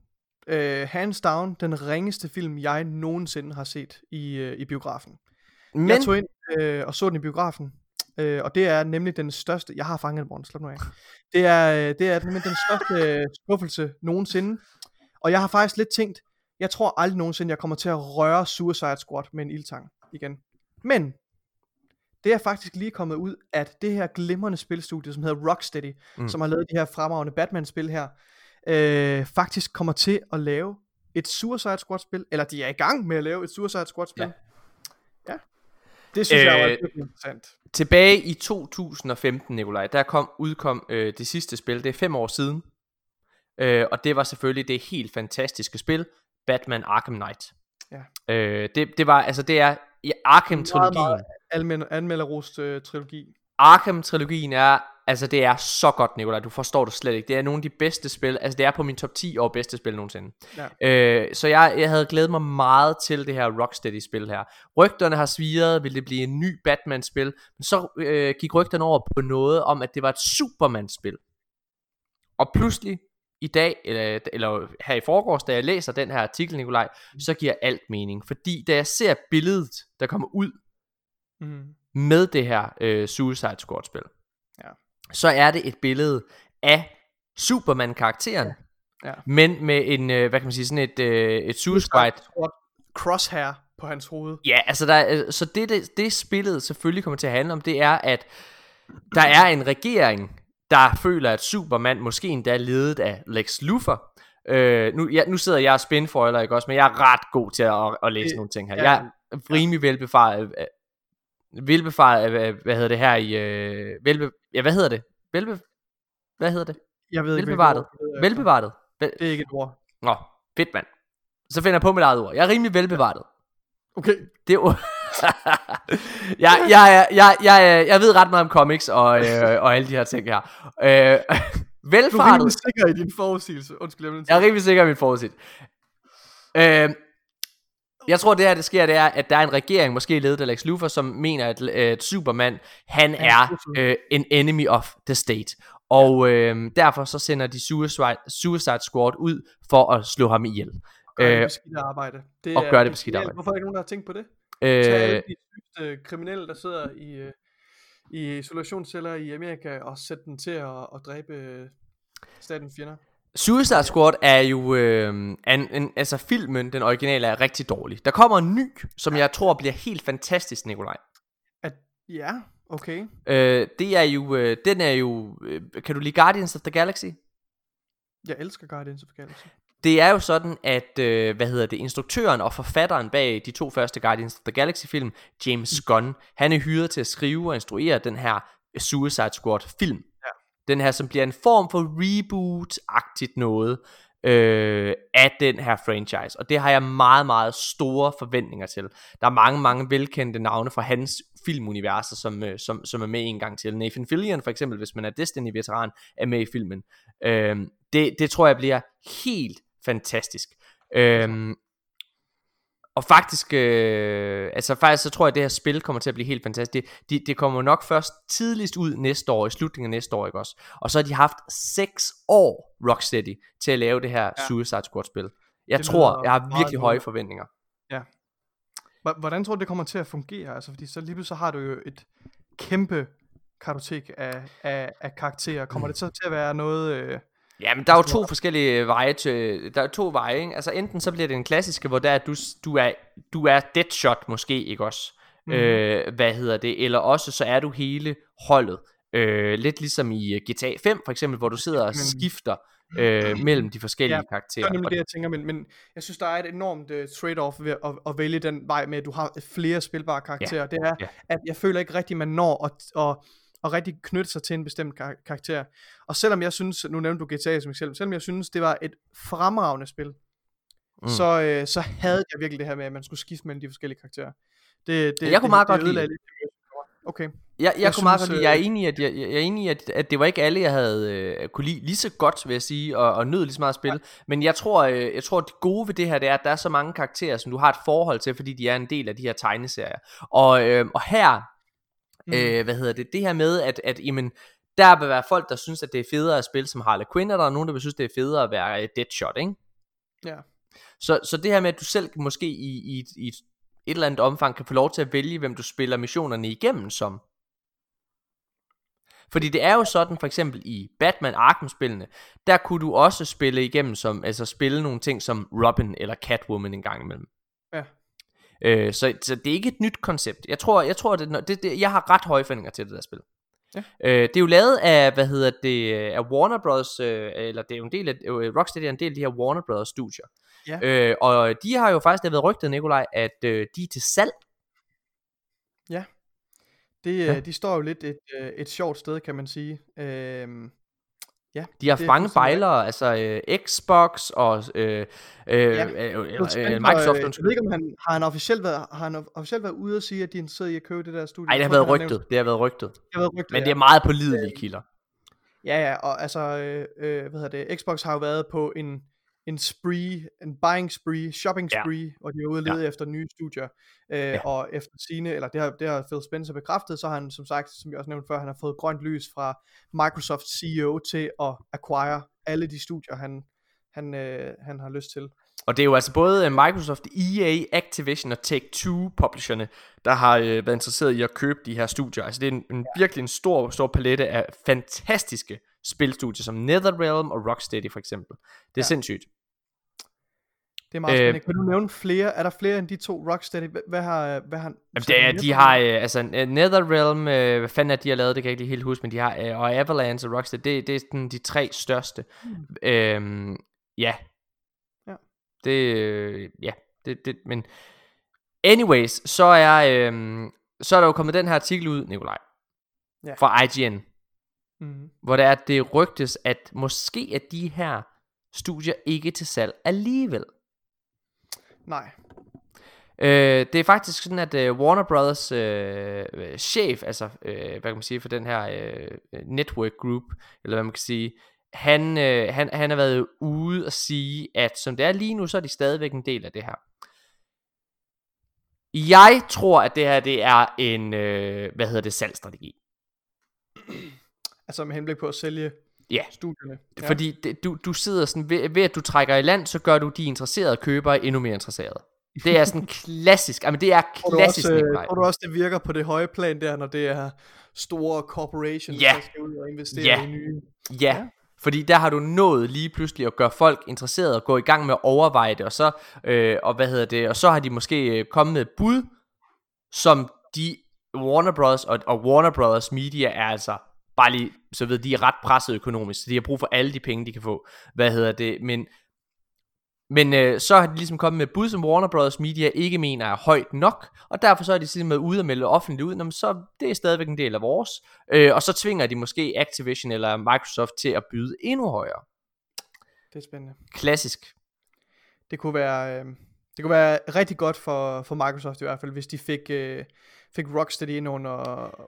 øh, hands down den ringeste film, jeg nogensinde har set i, øh, i biografen. Men... Jeg tog ind øh, og så den i biografen, øh, og det er nemlig den største, jeg har fanget den, slap nu af. Det er, øh, det er nemlig den største skuffelse nogensinde. Og jeg har faktisk lidt tænkt, jeg tror aldrig nogensinde, jeg kommer til at røre Suicide Squad med en ildtang igen. Men, det er faktisk lige kommet ud, at det her glimrende spilstudie, som hedder Rocksteady, mm. som har lavet de her fremragende Batman-spil her, øh, faktisk kommer til at lave et Suicide Squad-spil, eller de er i gang med at lave et Suicide Squad-spil. Ja. ja. Det synes øh, jeg var interessant. Tilbage i 2015, Nikolaj, der kom udkom øh, det sidste spil. Det er fem år siden. Øh, og det var selvfølgelig det helt fantastiske spil, Batman Arkham Knight. Ja. Øh, det, det var, altså det er i Arkham-trilogien. Anmeld, anmelderost øh, trilogi. Arkham-trilogien er, altså det er så godt, Nikolaj, du forstår det slet ikke. Det er nogle af de bedste spil, altså det er på min top 10 over bedste spil nogensinde. Ja. Øh, så jeg, jeg havde glædet mig meget til det her Rocksteady-spil her. Rygterne har sviret, vil det blive en ny Batman-spil, men så øh, gik rygterne over på noget om, at det var et Superman-spil. Og pludselig, i dag, eller, eller her i forgårs, da jeg læser den her artikel, Nikolaj, mm. så giver alt mening. Fordi da jeg ser billedet, der kommer ud mm. med det her øh, Suicide Squad-spil, ja. så er det et billede af Superman-karakteren, ja. Ja. men med en, øh, hvad kan man sige, sådan et, øh, et Suicide crosshair på hans hoved. Ja, altså der, så det, det, det spillet selvfølgelig kommer til at handle om, det er, at der er en regering, der føler, at Superman måske endda er ledet af Lex Luthor. Øh, nu, ja, nu sidder jeg og spinfoiler, ikke også, men jeg er ret god til at, at læse øh, nogle ting her. Ja, jeg er rimelig velbefaret, øh, velbefaret, hvad hedder det her i, øh, velbe, ja, hvad hedder det? Velbe, hvad hedder det? Jeg ved ikke, Velbevaret. Velbevaret. Vel, det er ikke et ord. Nå, fedt mand. Så finder jeg på mit eget ord. Jeg er rimelig velbevaret. Okay. Det er jeg, jeg, jeg, jeg, jeg ved ret meget om comics og, øh, og alle de her ting her. Øh, velfartet. Du er rimelig sikker i din forudsigelse. Undskyld, jeg, jeg er rimelig sikker i min forudsigelse. Øh, jeg tror det her det sker det er At der er en regering Måske ledet af Lex Luthor Som mener at, at Superman Han er uh, en enemy of the state Og øh, derfor så sender de Suicide, Suicide Squad ud for at slå ham ihjel. Gør det Øh, beskidte arbejde. Det og er gør det beskidte arbejde. Hvorfor er ikke nogen, der har tænkt på det? Tag alle Øh, de sygeste kriminelle, der sidder i, øh, i isolationsceller i Amerika, og sætte dem til at, at dræbe øh, statens fjender. Suicide Squad er jo øh, en, en, altså filmen, den originale er rigtig dårlig. Der kommer en ny, som jeg tror bliver helt fantastisk, Nikolaj. At, ja, okay. Øh, det er jo, øh, den er jo, øh, kan du lide Guardians of the Galaxy? Jeg elsker Guardians of the Galaxy. Det er jo sådan, at, øh, hvad hedder det, instruktøren og forfatteren bag de to første Guardians of the Galaxy film, James Gunn, han er hyret til at skrive og instruere den her Suicide Squad film. Ja. Den her, som bliver en form for reboot-agtigt noget øh, af den her franchise. Og det har jeg meget, meget store forventninger til. Der er mange, mange velkendte navne fra hans filmuniverser, som, øh, som, som er med en gang til. Nathan Fillion for eksempel, hvis man er Destiny-veteran, er med i filmen. Øh, det, det tror jeg bliver helt fantastisk. Øhm, og faktisk, øh, altså faktisk så tror jeg, at det her spil kommer til at blive helt fantastisk. Det, det, det kommer nok først tidligst ud næste år, i slutningen af næste år, ikke også? Og så har de haft 6 år, Rocksteady, til at lave det her ja. Ja. Suicide Squad spil. Jeg Det tror, jeg har virkelig høje forventninger. Hvor- Hvordan tror du, det kommer til at fungere? Altså, fordi så lige pludselig har du jo et kæmpe kartotek af, af, af karakterer. Kommer det så til at være noget... Øh, Ja, men der er jo Altså, to forskellige veje til, der er to veje, ikke? Altså enten så bliver det en klassiske, hvor der er, du, du er, du er deadshot måske, ikke også? Mhm. Øh, hvad hedder det? Eller også så er du hele holdet. Øh, lidt ligesom i øh, GTA 5 for eksempel, hvor du sidder og skifter øh, mellem de forskellige Ja, karakterer. det er nemlig det, jeg tænker, men, men jeg synes, der er et enormt uh, trade-off ved at, at vælge den vej med, at du har flere spilbare karakterer. Det er, ja. at jeg føler ikke rigtig, man når at, at, at rigtig knytte sig til en bestemt kar- karakter. Og selvom jeg synes, nu nævnte du GTA som eksempel, selvom jeg synes, det var et fremragende spil, Mm. så, øh, så havde jeg virkelig det her med, at man skulle skifte mellem de forskellige karakterer. Det, det, Jeg kunne det, meget det godt lide lidt det, Okay. Jeg, jeg, Jeg kunne meget synes, godt lide, jeg er øh, enig i, at, jeg, jeg er enig i, at, at det var ikke alle, jeg havde øh, kunne lide lige så godt, vil jeg sige, og, og nød lige så meget at spille. Men jeg tror, øh, jeg tror, at det gode ved det her, det er, at der er så mange karakterer, som du har et forhold til, fordi de er en del af de her tegneserier. Og, øh, og her, Mm. øh, hvad hedder det, det her med, at, at jamen, der vil være folk, der synes, at det er federe at spille som Harley Quinn, og der er nogen, der vil synes, det er federe at være øh, Deadshot, ikke? Ja. Så, så det her med, at du selv måske i, i, et- i et eller andet omfang kan få lov til at vælge, hvem du spiller missionerne igennem som. Fordi det er jo sådan, for eksempel i Batman Arkham-spillene, der kunne du også spille igennem som, altså spille nogle ting som Robin eller Catwoman en gang imellem. Ja. Øh, så, så det er ikke et nyt koncept. Jeg tror, jeg tror det, det, det, jeg har ret høje forventninger til det der spil. Ja. Øh, det er jo lavet af, hvad hedder det, af Warner Bros. Øh, eller det er jo en del af, øh, Rocksteady er en del af de her Warner Bros. studier. Ja. Øh, og de har jo faktisk, det har været rygtet, Nikolaj, at øh, de er til salg. Det, Ja. ja. de står jo lidt et, øh, et sjovt sted, kan man sige. Øhm, ja, De har fuldstændig bejlere, altså øh, Xbox og øh, øh, Ja. øh, øh, øh, Spencer, Microsoft. øh, Jeg ved ikke, om han har han officielt været, har han officielt været ude og sige, at de er interesseret i at købe det der studie. Nej, det har været rygtet. Det har været rygtet. Det har været rygtet, Men ja. det er meget pålidelige kilder. Ja, ja, og altså, øh, øh, hvad hedder det, Xbox har jo været på en, en spree, en buying spree, shopping Ja. spree, hvor de var ude lede efter nye studier, øh, Ja. og efter sine, eller det har, det har Phil Spencer bekræftet, så har han som sagt, som jeg også nævnte før, han har fået grønt lys fra Microsoft CEO til at acquire alle de studier, han, han, øh, han har lyst til. Og det er jo altså både øh, Microsoft, EA, Activision og Take-Two publisherne, der har øh, været interesseret i at købe de her studier. Altså det er en, en virkelig en stor, stor palette af fantastiske spilstudier, som NetherRealm og Rocksteady for eksempel. Det er ja. Ja. sindssygt. Det er meget Øh, spændende. Kan du nævne flere? Er der flere end de to Rocksteady? Hvad, har, hvad har Jamen, det er, de har, øh, altså øh, NetherRealm, øh, hvad fanden er de har lavet, det kan jeg ikke lige helt huske, men de har, øh, og Avalanche og Rocksteady, det, det er sådan de tre største. Mm. Øhm, ja. Ja. Det, øh, ja, det, det, men anyways, så er, øh, så er der jo kommet den her artikel ud, Nikolaj, Ja. fra IGN, mm, hvor der er, at det rygtes, at måske er de her studier ikke til salg alligevel. Nej. Øh, det er faktisk sådan, at øh, Warner Brothers øh, chef, altså øh, hvad kan man sige for den her øh, network group, eller hvad man kan sige, han, øh, han, han har været ude og sige, at som det er lige nu, så er de stadigvæk en del af det her. Jeg tror, at det her det er en, øh, hvad hedder det, salgstrategi. Altså med henblik på at sælge Ja. studierne. Ja. Fordi det, du, du sidder sådan, ved, ved at du trækker i land, så gør du de interesserede købere endnu mere interesserede. Det er sådan klassisk, men det er Tror du, klassisk også, øh, tror du også, det virker på det høje plan der, når det er store corporations, Ja. der skal ud og investere Ja. i nye... Ja, Ja. fordi der har du nået lige pludselig at gøre folk interesserede og gå i gang med at overveje det, og så, øh, og hvad hedder det, og så har de måske øh, kommet med et bud, som de Warner Bros. Og, og Warner Bros. Media er altså bare lige, så ved de er ret presset økonomisk, så de har brug for alle de penge, de kan få. Hvad hedder det, men men øh, så har de ligesom kommet med et bud, som Warner Bros. Media ikke mener er højt nok, og derfor så er de simpelthen ude og melde offentligt ud, "Nå, men så det er stadigvæk en del af vores, øh, og så tvinger de måske Activision eller Microsoft til at byde endnu højere. Det er spændende. Klassisk. Det kunne være, øh, det kunne være rigtig godt for, for Microsoft i hvert fald, hvis de fik, øh, fik Rocksteady ind under,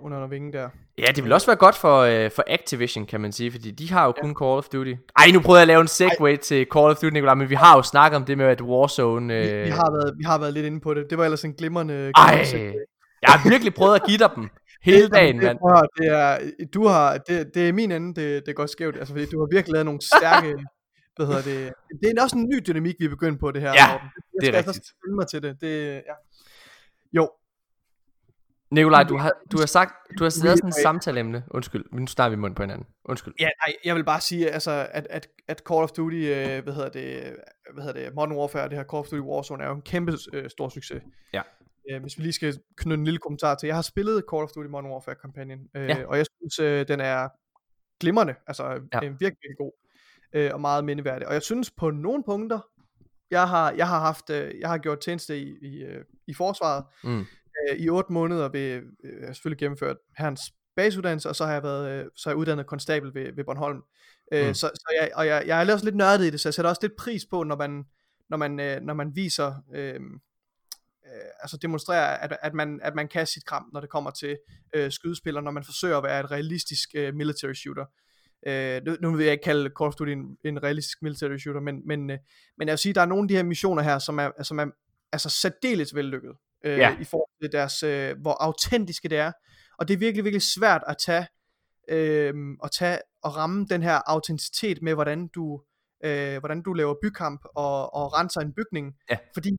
under, under vingen der. Ja, det vil også være godt for, øh, for Activision, kan man sige, fordi de har jo kun Call of Duty. Ej, nu prøvede jeg at lave en segue til Call of Duty, Nicolai, men vi har jo snakket om det med, at Warzone... Vi, Øh... vi, har været, vi har været lidt inde på det. Det var ellers en glimrende... Ej, segue. jeg har virkelig prøvet at give dig dem hele dagen, det, mand. høre, det er, du har, det, det er min ende, det, det går skævt, altså fordi du har virkelig lavet nogle stærke, hvad hedder det, det er også en ny dynamik, vi er begyndt på det her. Ja, Morten. jeg det er skal altså rigtigt. stille mig til det, det, ja. Jo, Nikolaj, du har, du har sagt, du har sådan Replay. samtaleemne. Undskyld, nu snakker vi mund på hinanden. Undskyld. ja, nej, jeg vil bare sige, altså, at, at, at Call of Duty, øh, hvad hedder det, hvad hedder det, Modern Warfare, det her Call of Duty Warzone, er jo en kæmpe øh, stor succes. Ja. Øh, hvis vi lige skal knytte en lille kommentar til, jeg har spillet Call of Duty Modern Warfare kampagnen, øh, Ja. og jeg synes, øh, den er glimrende, altså Ja. ja. virkelig, virkelig god, øh, og meget mindeværdig. Og jeg synes på nogle punkter, jeg har, jeg har haft, øh, jeg har gjort tjeneste i, i, øh, i forsvaret, Mm. Øh, i otte måneder ved, øh, jeg har selvfølgelig gennemført herrens baseuddannelse, og så har jeg været, øh, så er jeg uddannet konstabel ved, ved Bornholm. Øh, Mm. Så, så jeg, og jeg, jeg er også lidt nørdet i det, så jeg sætter også lidt pris på, når man, når man, øh, når man viser, øh, øh, altså demonstrerer, at, at, man, at man kan sit kram, når det kommer til øh, skydespil, og når man forsøger at være et realistisk øh, military shooter. Øh, nu, nu vil jeg ikke kalde Call of Duty en, en realistisk military shooter, men, men, øh, men jeg vil sige, der er nogle af de her missioner her, som er, som er altså særdeles vellykket, øh, Ja. i forhold til deres, øh, hvor autentiske det er. Og det er virkelig, virkelig svært at tage, øh, at tage og ramme den her autenticitet med, hvordan du, øh, hvordan du laver bykamp og, og renser en bygning. Ja. Fordi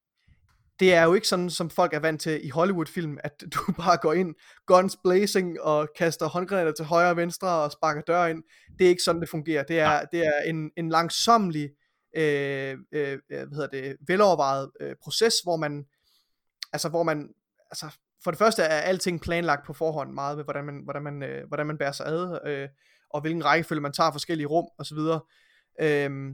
det er jo ikke sådan, som folk er vant til i Hollywood-film, at du bare går ind, guns blazing, og kaster håndgranater til højre og venstre, og sparker dør ind. Det er ikke sådan, det fungerer. Det er, det er en, en langsomlig, øh, øh, hvad hedder det, velovervejet øh, proces, hvor man, altså hvor man, altså for det første er alting planlagt på forhånd meget med, hvordan man, hvordan man, øh, hvordan man bærer sig ad, øh, og hvilken rækkefølge man tager forskellige rum, og så videre. Øhm,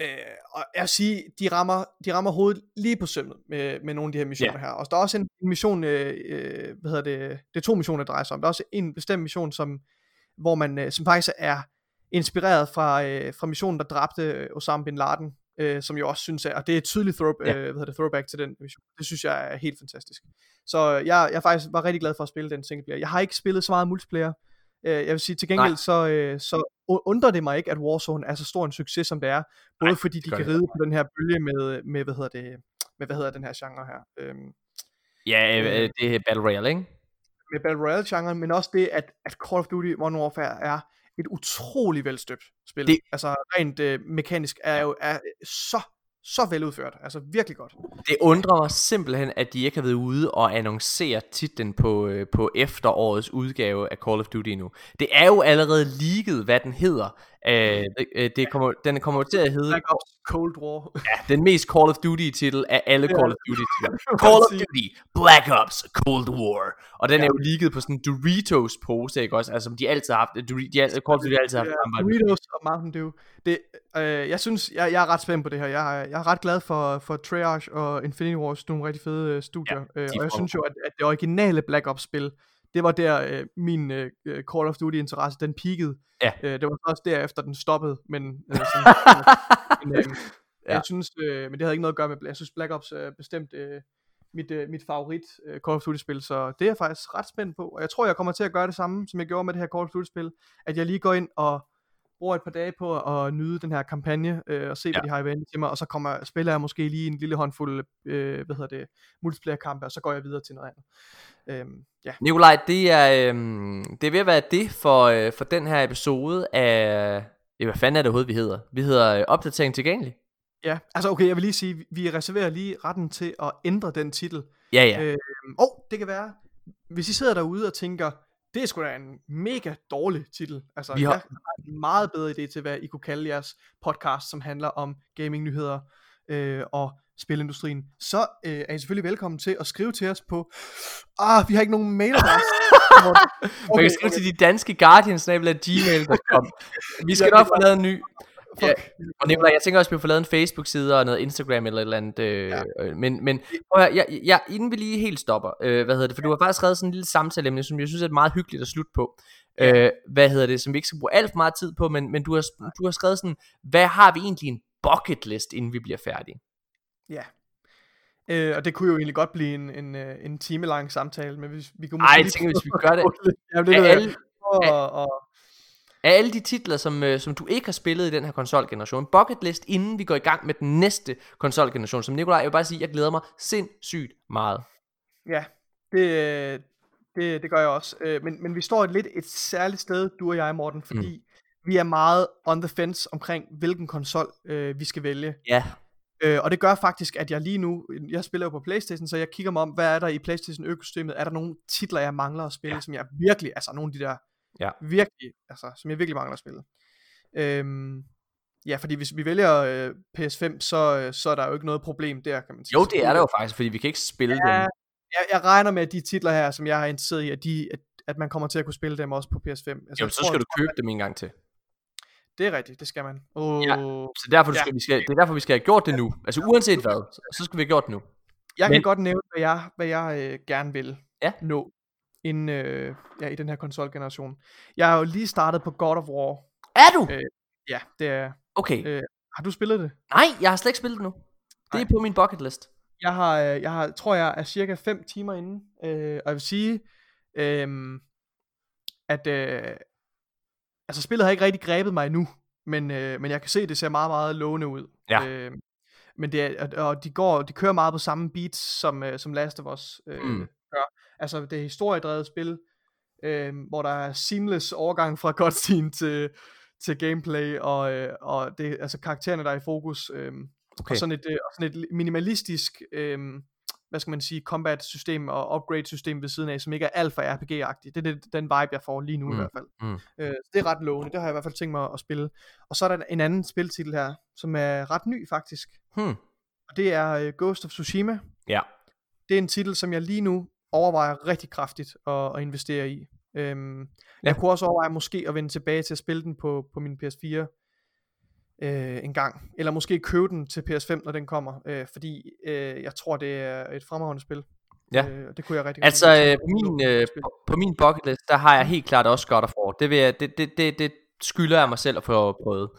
øh, og jeg vil sige, de rammer, de rammer hovedet lige på sømmet med, med nogle af de her missioner Ja. her. Og der er også en mission, øh, øh, hvad hedder det, det er to missioner, det drejer sig om. Der er også en bestemt mission, som, hvor man, øh, som faktisk er inspireret fra, øh, fra missionen, der dræbte Osama Bin Laden, øh, som jeg også synes er, og det er et tydeligt throw, Ja. øh, hvad hedder det, throwback til den mission. Det synes jeg er helt fantastisk. Så jeg, jeg faktisk var rigtig glad for at spille den single player. Jeg har ikke spillet så meget multiplayer. Øh, jeg vil sige, til gengæld så, øh, så undrer det mig ikke, at Warzone er så stor en succes, som det er. Både Nej, fordi de kan ride på den her bølge med, med hvad hedder det, med hvad hedder den her genre her. Øhm, Ja, øh, Øh. det er Battle Royale, ikke? med Battle Royale genren, men også det, at, at Call of Duty Modern Warfare er et utrolig velstøbt spil. Det- altså rent øh, mekanisk er jo er så, så veludført. Altså virkelig godt. Det undrer mig simpelthen, at de ikke har været ude og annoncere titlen på, øh, på efterårets udgave af Call of Duty nu. Det er jo allerede leaget, hvad den hedder. Øh, det, øh, det kommer, den kommer til at hedde Black Ops Cold War. ja, den mest Call of Duty titel af alle. Call of Duty titler. Call of. Duty, Black Ops, Cold War. Og den er Ja. jo leaget på sådan Doritos pose, ikke også? Altså som de altid har haft, Dor- de, al- Call of Duty har altid haft Ja. Doritos og Mountain Dew. Det, øh, jeg synes, jeg, jeg er ret spændt på det her. Jeg, er- jeg er ret glad for, for Treyarch og Infinity Wars, nogle rigtig fede øh, studier. Ja, øh, de og jeg synes jo, at, at det originale Black Ops spil, det var der øh, min øh, øh, Call of Duty interesse, den peakede. Ja. Øh, det var så også derefter, den stoppede, men, øh, sådan, men, øh, Ja. jeg synes, øh, men det havde ikke noget at gøre med, jeg synes Black Ops er bestemt øh, mit, øh, mit favorit øh, Call of Duty spil, så det er jeg faktisk ret spændt på, og jeg tror, jeg kommer til at gøre det samme, som jeg gjorde med det her Call of Duty spil, at jeg lige går ind og bruger et par dage på at nyde den her kampagne, øh, og se, ja. hvad de har i vente til mig, og så kommer, spiller jeg måske lige en lille håndfuld, øh, hvad hedder det, multiplayer-kampe, og så går jeg videre til noget andet. Øhm, ja. Nikolaj, det er, øhm, det er ved at være det for, øh, for den her episode af, ja, hvad fanden er det overhovedet, vi hedder? Vi hedder øh, Opdatering Tilgængelig. Ja, altså okay, jeg vil lige sige, vi reserverer lige retten til at ændre den titel. Ja, ja. Øh, oh, det kan være, hvis I sidder derude og tænker, det er sgu da en mega dårlig titel. Altså, vi har... jeg har en meget bedre idé til, hvad I kunne kalde jeres podcast, som handler om gaming-nyheder øh, og spilindustrien. Så øh, er I selvfølgelig velkommen til at skrive til os på... Ah, vi har ikke nogen mailadresse. okay, Man kan skrive okay. til de danske guardians gmail.com. Vi skal nok få lavet en ny. Fuck. Ja, og Nicolai, jeg tænker også, at vi får lavet en Facebook-side og noget Instagram eller et eller andet. Øh, ja. øh, men men prøv at, jeg, jeg, inden vi lige helt stopper, øh, hvad hedder det, for du har faktisk skrevet sådan en lille samtale, som jeg synes er meget hyggeligt at slutte på. Øh, hvad hedder det, som vi ikke skal bruge alt for meget tid på, men, men du, har, du har skrevet sådan, hvad har vi egentlig en bucket list, inden vi bliver færdige? Ja. Øh, og det kunne jo egentlig godt blive en, en, øh, en time lang samtale, men hvis vi kunne Ej, jeg tænker, hvis vi gør det, ja, det er alle, og, og, af alle de titler, som, øh, som du ikke har spillet i den her konsolgeneration, bucket list, inden vi går i gang med den næste konsolgeneration, som Nikolaj, jeg vil bare sige, jeg glæder mig sindssygt meget. Ja, det, det, det gør jeg også. Øh, men, men vi står et lidt et særligt sted, du og jeg, Morten, fordi mm. vi er meget on the fence omkring, hvilken konsol øh, vi skal vælge. Ja. Øh, og det gør faktisk, at jeg lige nu, jeg spiller jo på Playstation, så jeg kigger mig om, hvad er der i Playstation økosystemet? Er der nogle titler, jeg mangler at spille, ja. som jeg virkelig, altså nogle af de der Ja. Virkelig, altså, som jeg virkelig mangler at spille. Øhm, ja, fordi hvis vi vælger øh, PS5, så, øh, så er der jo ikke noget problem der, kan man sige. Jo, det er der jo faktisk, fordi vi kan ikke spille ja, dem. Jeg, jeg regner med, at de titler her, som jeg har interesseret i, at, de, at, at man kommer til at kunne spille dem også på PS5. Altså, jo, så skal tror, du købe dem en gang til. Det er rigtigt, det skal man. Oh. Ja, så derfor, ja. skal, vi skal, det er derfor, vi skal have gjort det nu. Altså uanset hvad, så skal vi have gjort det nu. Jeg Men... kan godt nævne, hvad jeg, hvad jeg øh, gerne vil ja. nå inden, øh, ja, i den her konsolgeneration. Jeg har jo lige startet på God of War. Er du? Øh, ja, det er Okay. Øh, har du spillet det? Nej, jeg har slet ikke spillet det nu. Det Nej. er på min bucket list. Jeg har, øh, jeg har, tror jeg er cirka 5 timer inde, øh, og jeg vil sige, øh, at øh, altså spillet har ikke rigtig grebet mig endnu, men, øh, men jeg kan se, at det ser meget, meget lovende ud. Ja. Øh, men det er, og de går, de kører meget på samme beats som, øh, som Last of Us øh, mm. Altså det er historiedrevet spil, øh, hvor der er seamless overgang fra cutscene til, til gameplay, og, øh, og det altså karaktererne, der er i fokus. Øh, okay. Og sådan et, øh, sådan et minimalistisk, øh, hvad skal man sige, combat system og upgrade system ved siden af, som ikke er alt for RPG-agtigt. Det er det, den vibe, jeg får lige nu mm. i hvert fald. Mm. Øh, det er ret lovende, det har jeg i hvert fald tænkt mig at spille. Og så er der en anden spiltitel her, som er ret ny faktisk. Hmm. Og det er uh, Ghost of Tsushima. Ja. Det er en titel, som jeg lige nu overvejer rigtig kraftigt at, at investere i. Øhm, ja. Jeg kunne også overveje måske at vende tilbage til at spille den på, på min PS4 øh, en gang. Eller måske købe den til PS5, når den kommer. Øh, fordi øh, jeg tror, det er et fremragende spil. Ja. Øh, det kunne jeg rigtig Altså øh, på, min, øh, på, min bucket list, der har jeg helt klart også God of War. Det, vil jeg, det, det, det, det skylder jeg mig selv at få prøvet.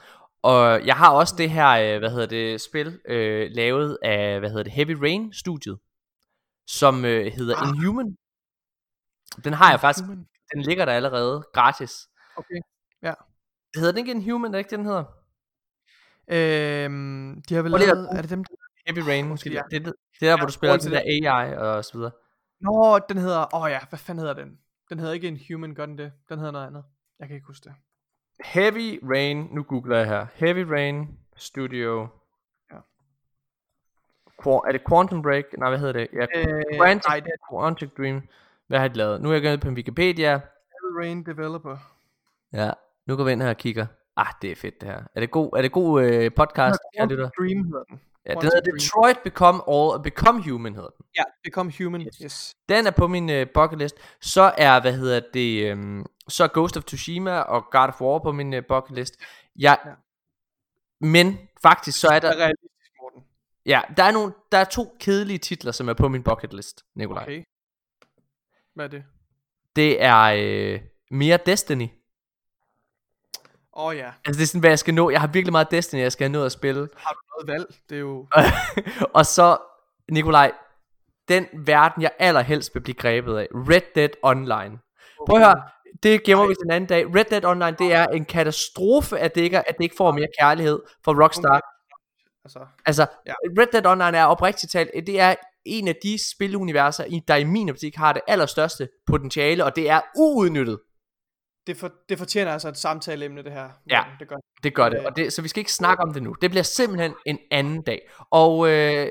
Og jeg har også det her, øh, hvad hedder det, spil, øh, lavet af, hvad hedder det, Heavy Rain studiet som øh, hedder ah. Inhuman. Den har jeg faktisk, den ligger der allerede gratis. Okay, ja. Hedder den ikke Inhuman, er det ikke det, den hedder? Øhm, de har vel lavet, er det dem? Heavy Rain, måske. Ja. Det, det, det er der, ja, hvor du spiller den der AI og så videre. Nå, den hedder, åh oh ja, hvad fanden hedder den? Den hedder ikke Inhuman, gør den det? Den hedder noget andet. Jeg kan ikke huske det. Heavy Rain, nu googler jeg her. Heavy Rain Studio er det Quantum Break? Nej, hvad hedder det? Ja, øh, Quantic, nej, det. Quantic Dream. Hvad har de lavet? Nu er jeg gået på Wikipedia. Heavy Rain Developer. Ja, nu går vi ind her og kigger. Ah, det er fedt det her. Er det god, er det god øh, podcast? Quantic Dream hedder den. Ja, den hedder Detroit Become All, Become Human hedder den. Ja, Become Human, yes. yes. Den er på min uh, bucket list. Så er, hvad hedder det, um, så er Ghost of Tsushima og God of War på min uh, bucket list. Ja, ja. Men faktisk så er der... Ja, der er, nogle, der er to kedelige titler, som er på min bucket list, Nikolaj. Okay. Hvad er det? Det er øh, mere Destiny. Åh oh, ja. Altså det er sådan, hvad jeg skal nå. Jeg har virkelig meget Destiny, jeg skal nå at spille. Har du noget valg? Det er jo... og så, Nikolaj, den verden, jeg allerhelst vil blive grebet af. Red Dead Online. Okay. Prøv at høre, det gemmer vi til en anden dag. Red Dead Online, det er en katastrofe, at det ikke, at det ikke får mere kærlighed fra Rockstar. Altså, Altså, Ja. Red Dead Online er oprigtigt talt, det er en af de spiluniverser, der i min optik har det allerstørste potentiale, og det er uudnyttet. det, for, det fortjener altså et samtaleemne, det her. Ja. Det gør. Det gør det, og det, så vi skal ikke snakke om det nu. Det bliver simpelthen en anden dag. Og øh,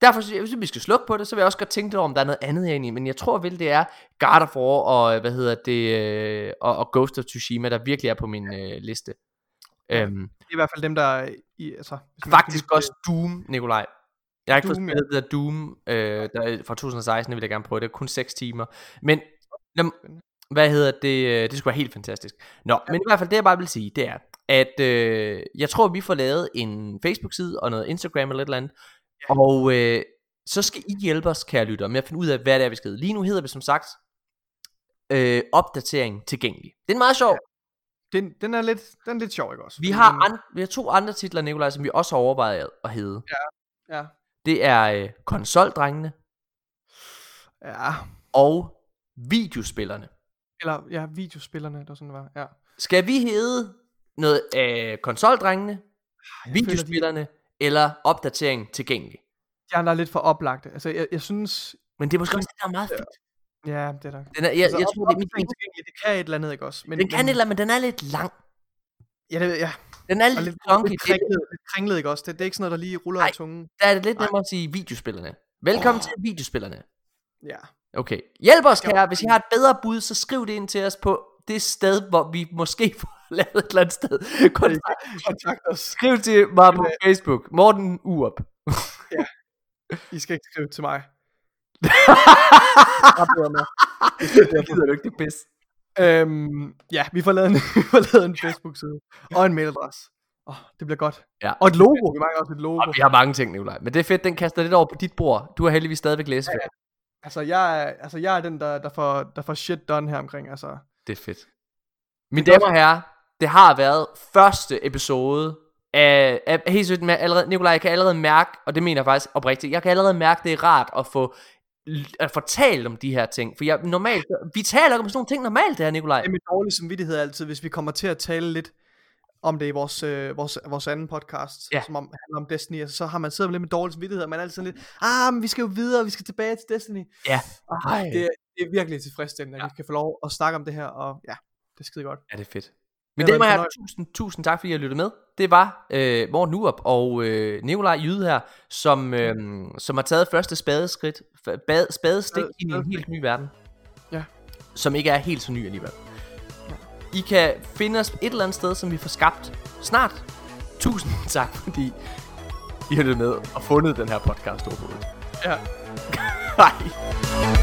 derfor synes jeg, hvis vi skal slukke på det, så vil jeg også godt tænke over, om der er noget andet herinde i. Men jeg tror vel, det er God of War og, hvad hedder det, øh, og, og Ghost of Tsushima, der virkelig er på min øh, liste. Øhm, Det er i hvert fald dem, der er i, altså, faktisk skal- også Doom, Nikolaj. Jeg har ikke fået Doom, ja. spillet det der Doom øh, der, er fra 2016, det vil jeg gerne prøve. Det kun 6 timer. Men, Spændende. hvad hedder det? øh, Det skulle være helt fantastisk. Nå, ja. men i hvert fald det jeg bare vil sige, det er, at øh, jeg tror, vi får lavet en Facebook-side og noget Instagram eller et eller andet. Ja. Og øh, så skal I hjælpe os, kære lytter, med at finde ud af, hvad det er, vi skal. Lige nu hedder vi som sagt øh, opdatering tilgængelig. Det er meget sjovt. Den, den, er lidt, den er lidt sjov, ikke også? Vi har, an, vi har to andre titler, Nikolaj, som vi også har overvejet at hedde. Ja, Det er øh, konsoldrengene ja. og videospillerne. Eller, ja, videospillerne, der sådan var. Ja. Skal vi hedde noget af konsoldrengene, føler, videospillerne eller opdatering tilgængelig? De andre er lidt for oplagte. Altså, jeg, jeg synes... Men det er måske også det, der er meget fedt. Ja, det er der. Den er, jeg, altså, jeg tror, det er tilgængelig, det kan et eller andet, ikke også? Men, den kan et eller andet, men den er lidt lang. Ja, det, ja. Den er lidt, lidt, clunky. lidt, kringlet, lidt kringlet, ikke også? Det, det er ikke sådan noget, der lige ruller Ej. af tungen. der er det lidt nemmere at sige videospillerne. Velkommen Åh. til videospillerne. Ja. Okay. Hjælp os, kære. Hvis I har et bedre bud, så skriv det ind til os på det sted, hvor vi måske får lavet et eller andet sted. Kontakt, Kontakt os. skriv til mig på Men, Facebook. Morten Urup. I skal ikke skrive til mig. Jeg gider du ikke det pis. Øhm, ja, vi får lavet en, vi får lavet en Facebook-side. Og en mailadresse. Oh, det bliver godt. Ja. Og et logo. Vi mangler også et logo. Og vi har mange ting, Nikolaj. Men det er fedt, den kaster lidt over på dit bord. Du har heldigvis stadigvæk læst ja, Altså, jeg er, altså, jeg er den, der, der, får, der får shit done her omkring. Altså, Det er fedt. Mine damer og herrer, det har været første episode af, af helt sødt med allerede, Nikolaj, jeg kan allerede mærke, og det mener jeg faktisk oprigtigt, jeg kan allerede mærke, det er rart at få at fortælle om de her ting, for jeg normalt, vi taler ikke om sådan nogle ting normalt det her, Nikolaj. det er med dårlig samvittighed altid, hvis vi kommer til at tale lidt om det i vores, øh, vores, vores anden podcast, Ja. som om, handler om Destiny, altså, så har man siddet lidt med dårlig samvittighed, og man er altid sådan lidt, ah, men vi skal jo videre, vi skal tilbage til Destiny. Ja. Ah, det, er, det er virkelig tilfredsstillende, at Ja. vi kan få lov at snakke om det her, og ja, det er skide godt. Ja, det er fedt. Det Men det været var her, tusind, tusind tak, fordi I lyttet med. Det var øh, Morten Urup og øh, Nikolaj Jyde her, som, øh, som har taget første spadeskridt, bad, spadestik Spade- ind i en helt ny verden. Ja. Som ikke er helt så ny alligevel. I kan finde os et eller andet sted, som vi får skabt snart. Tusind tak, fordi I har lyttet med og fundet den her podcast overhovedet. Ja. Hej.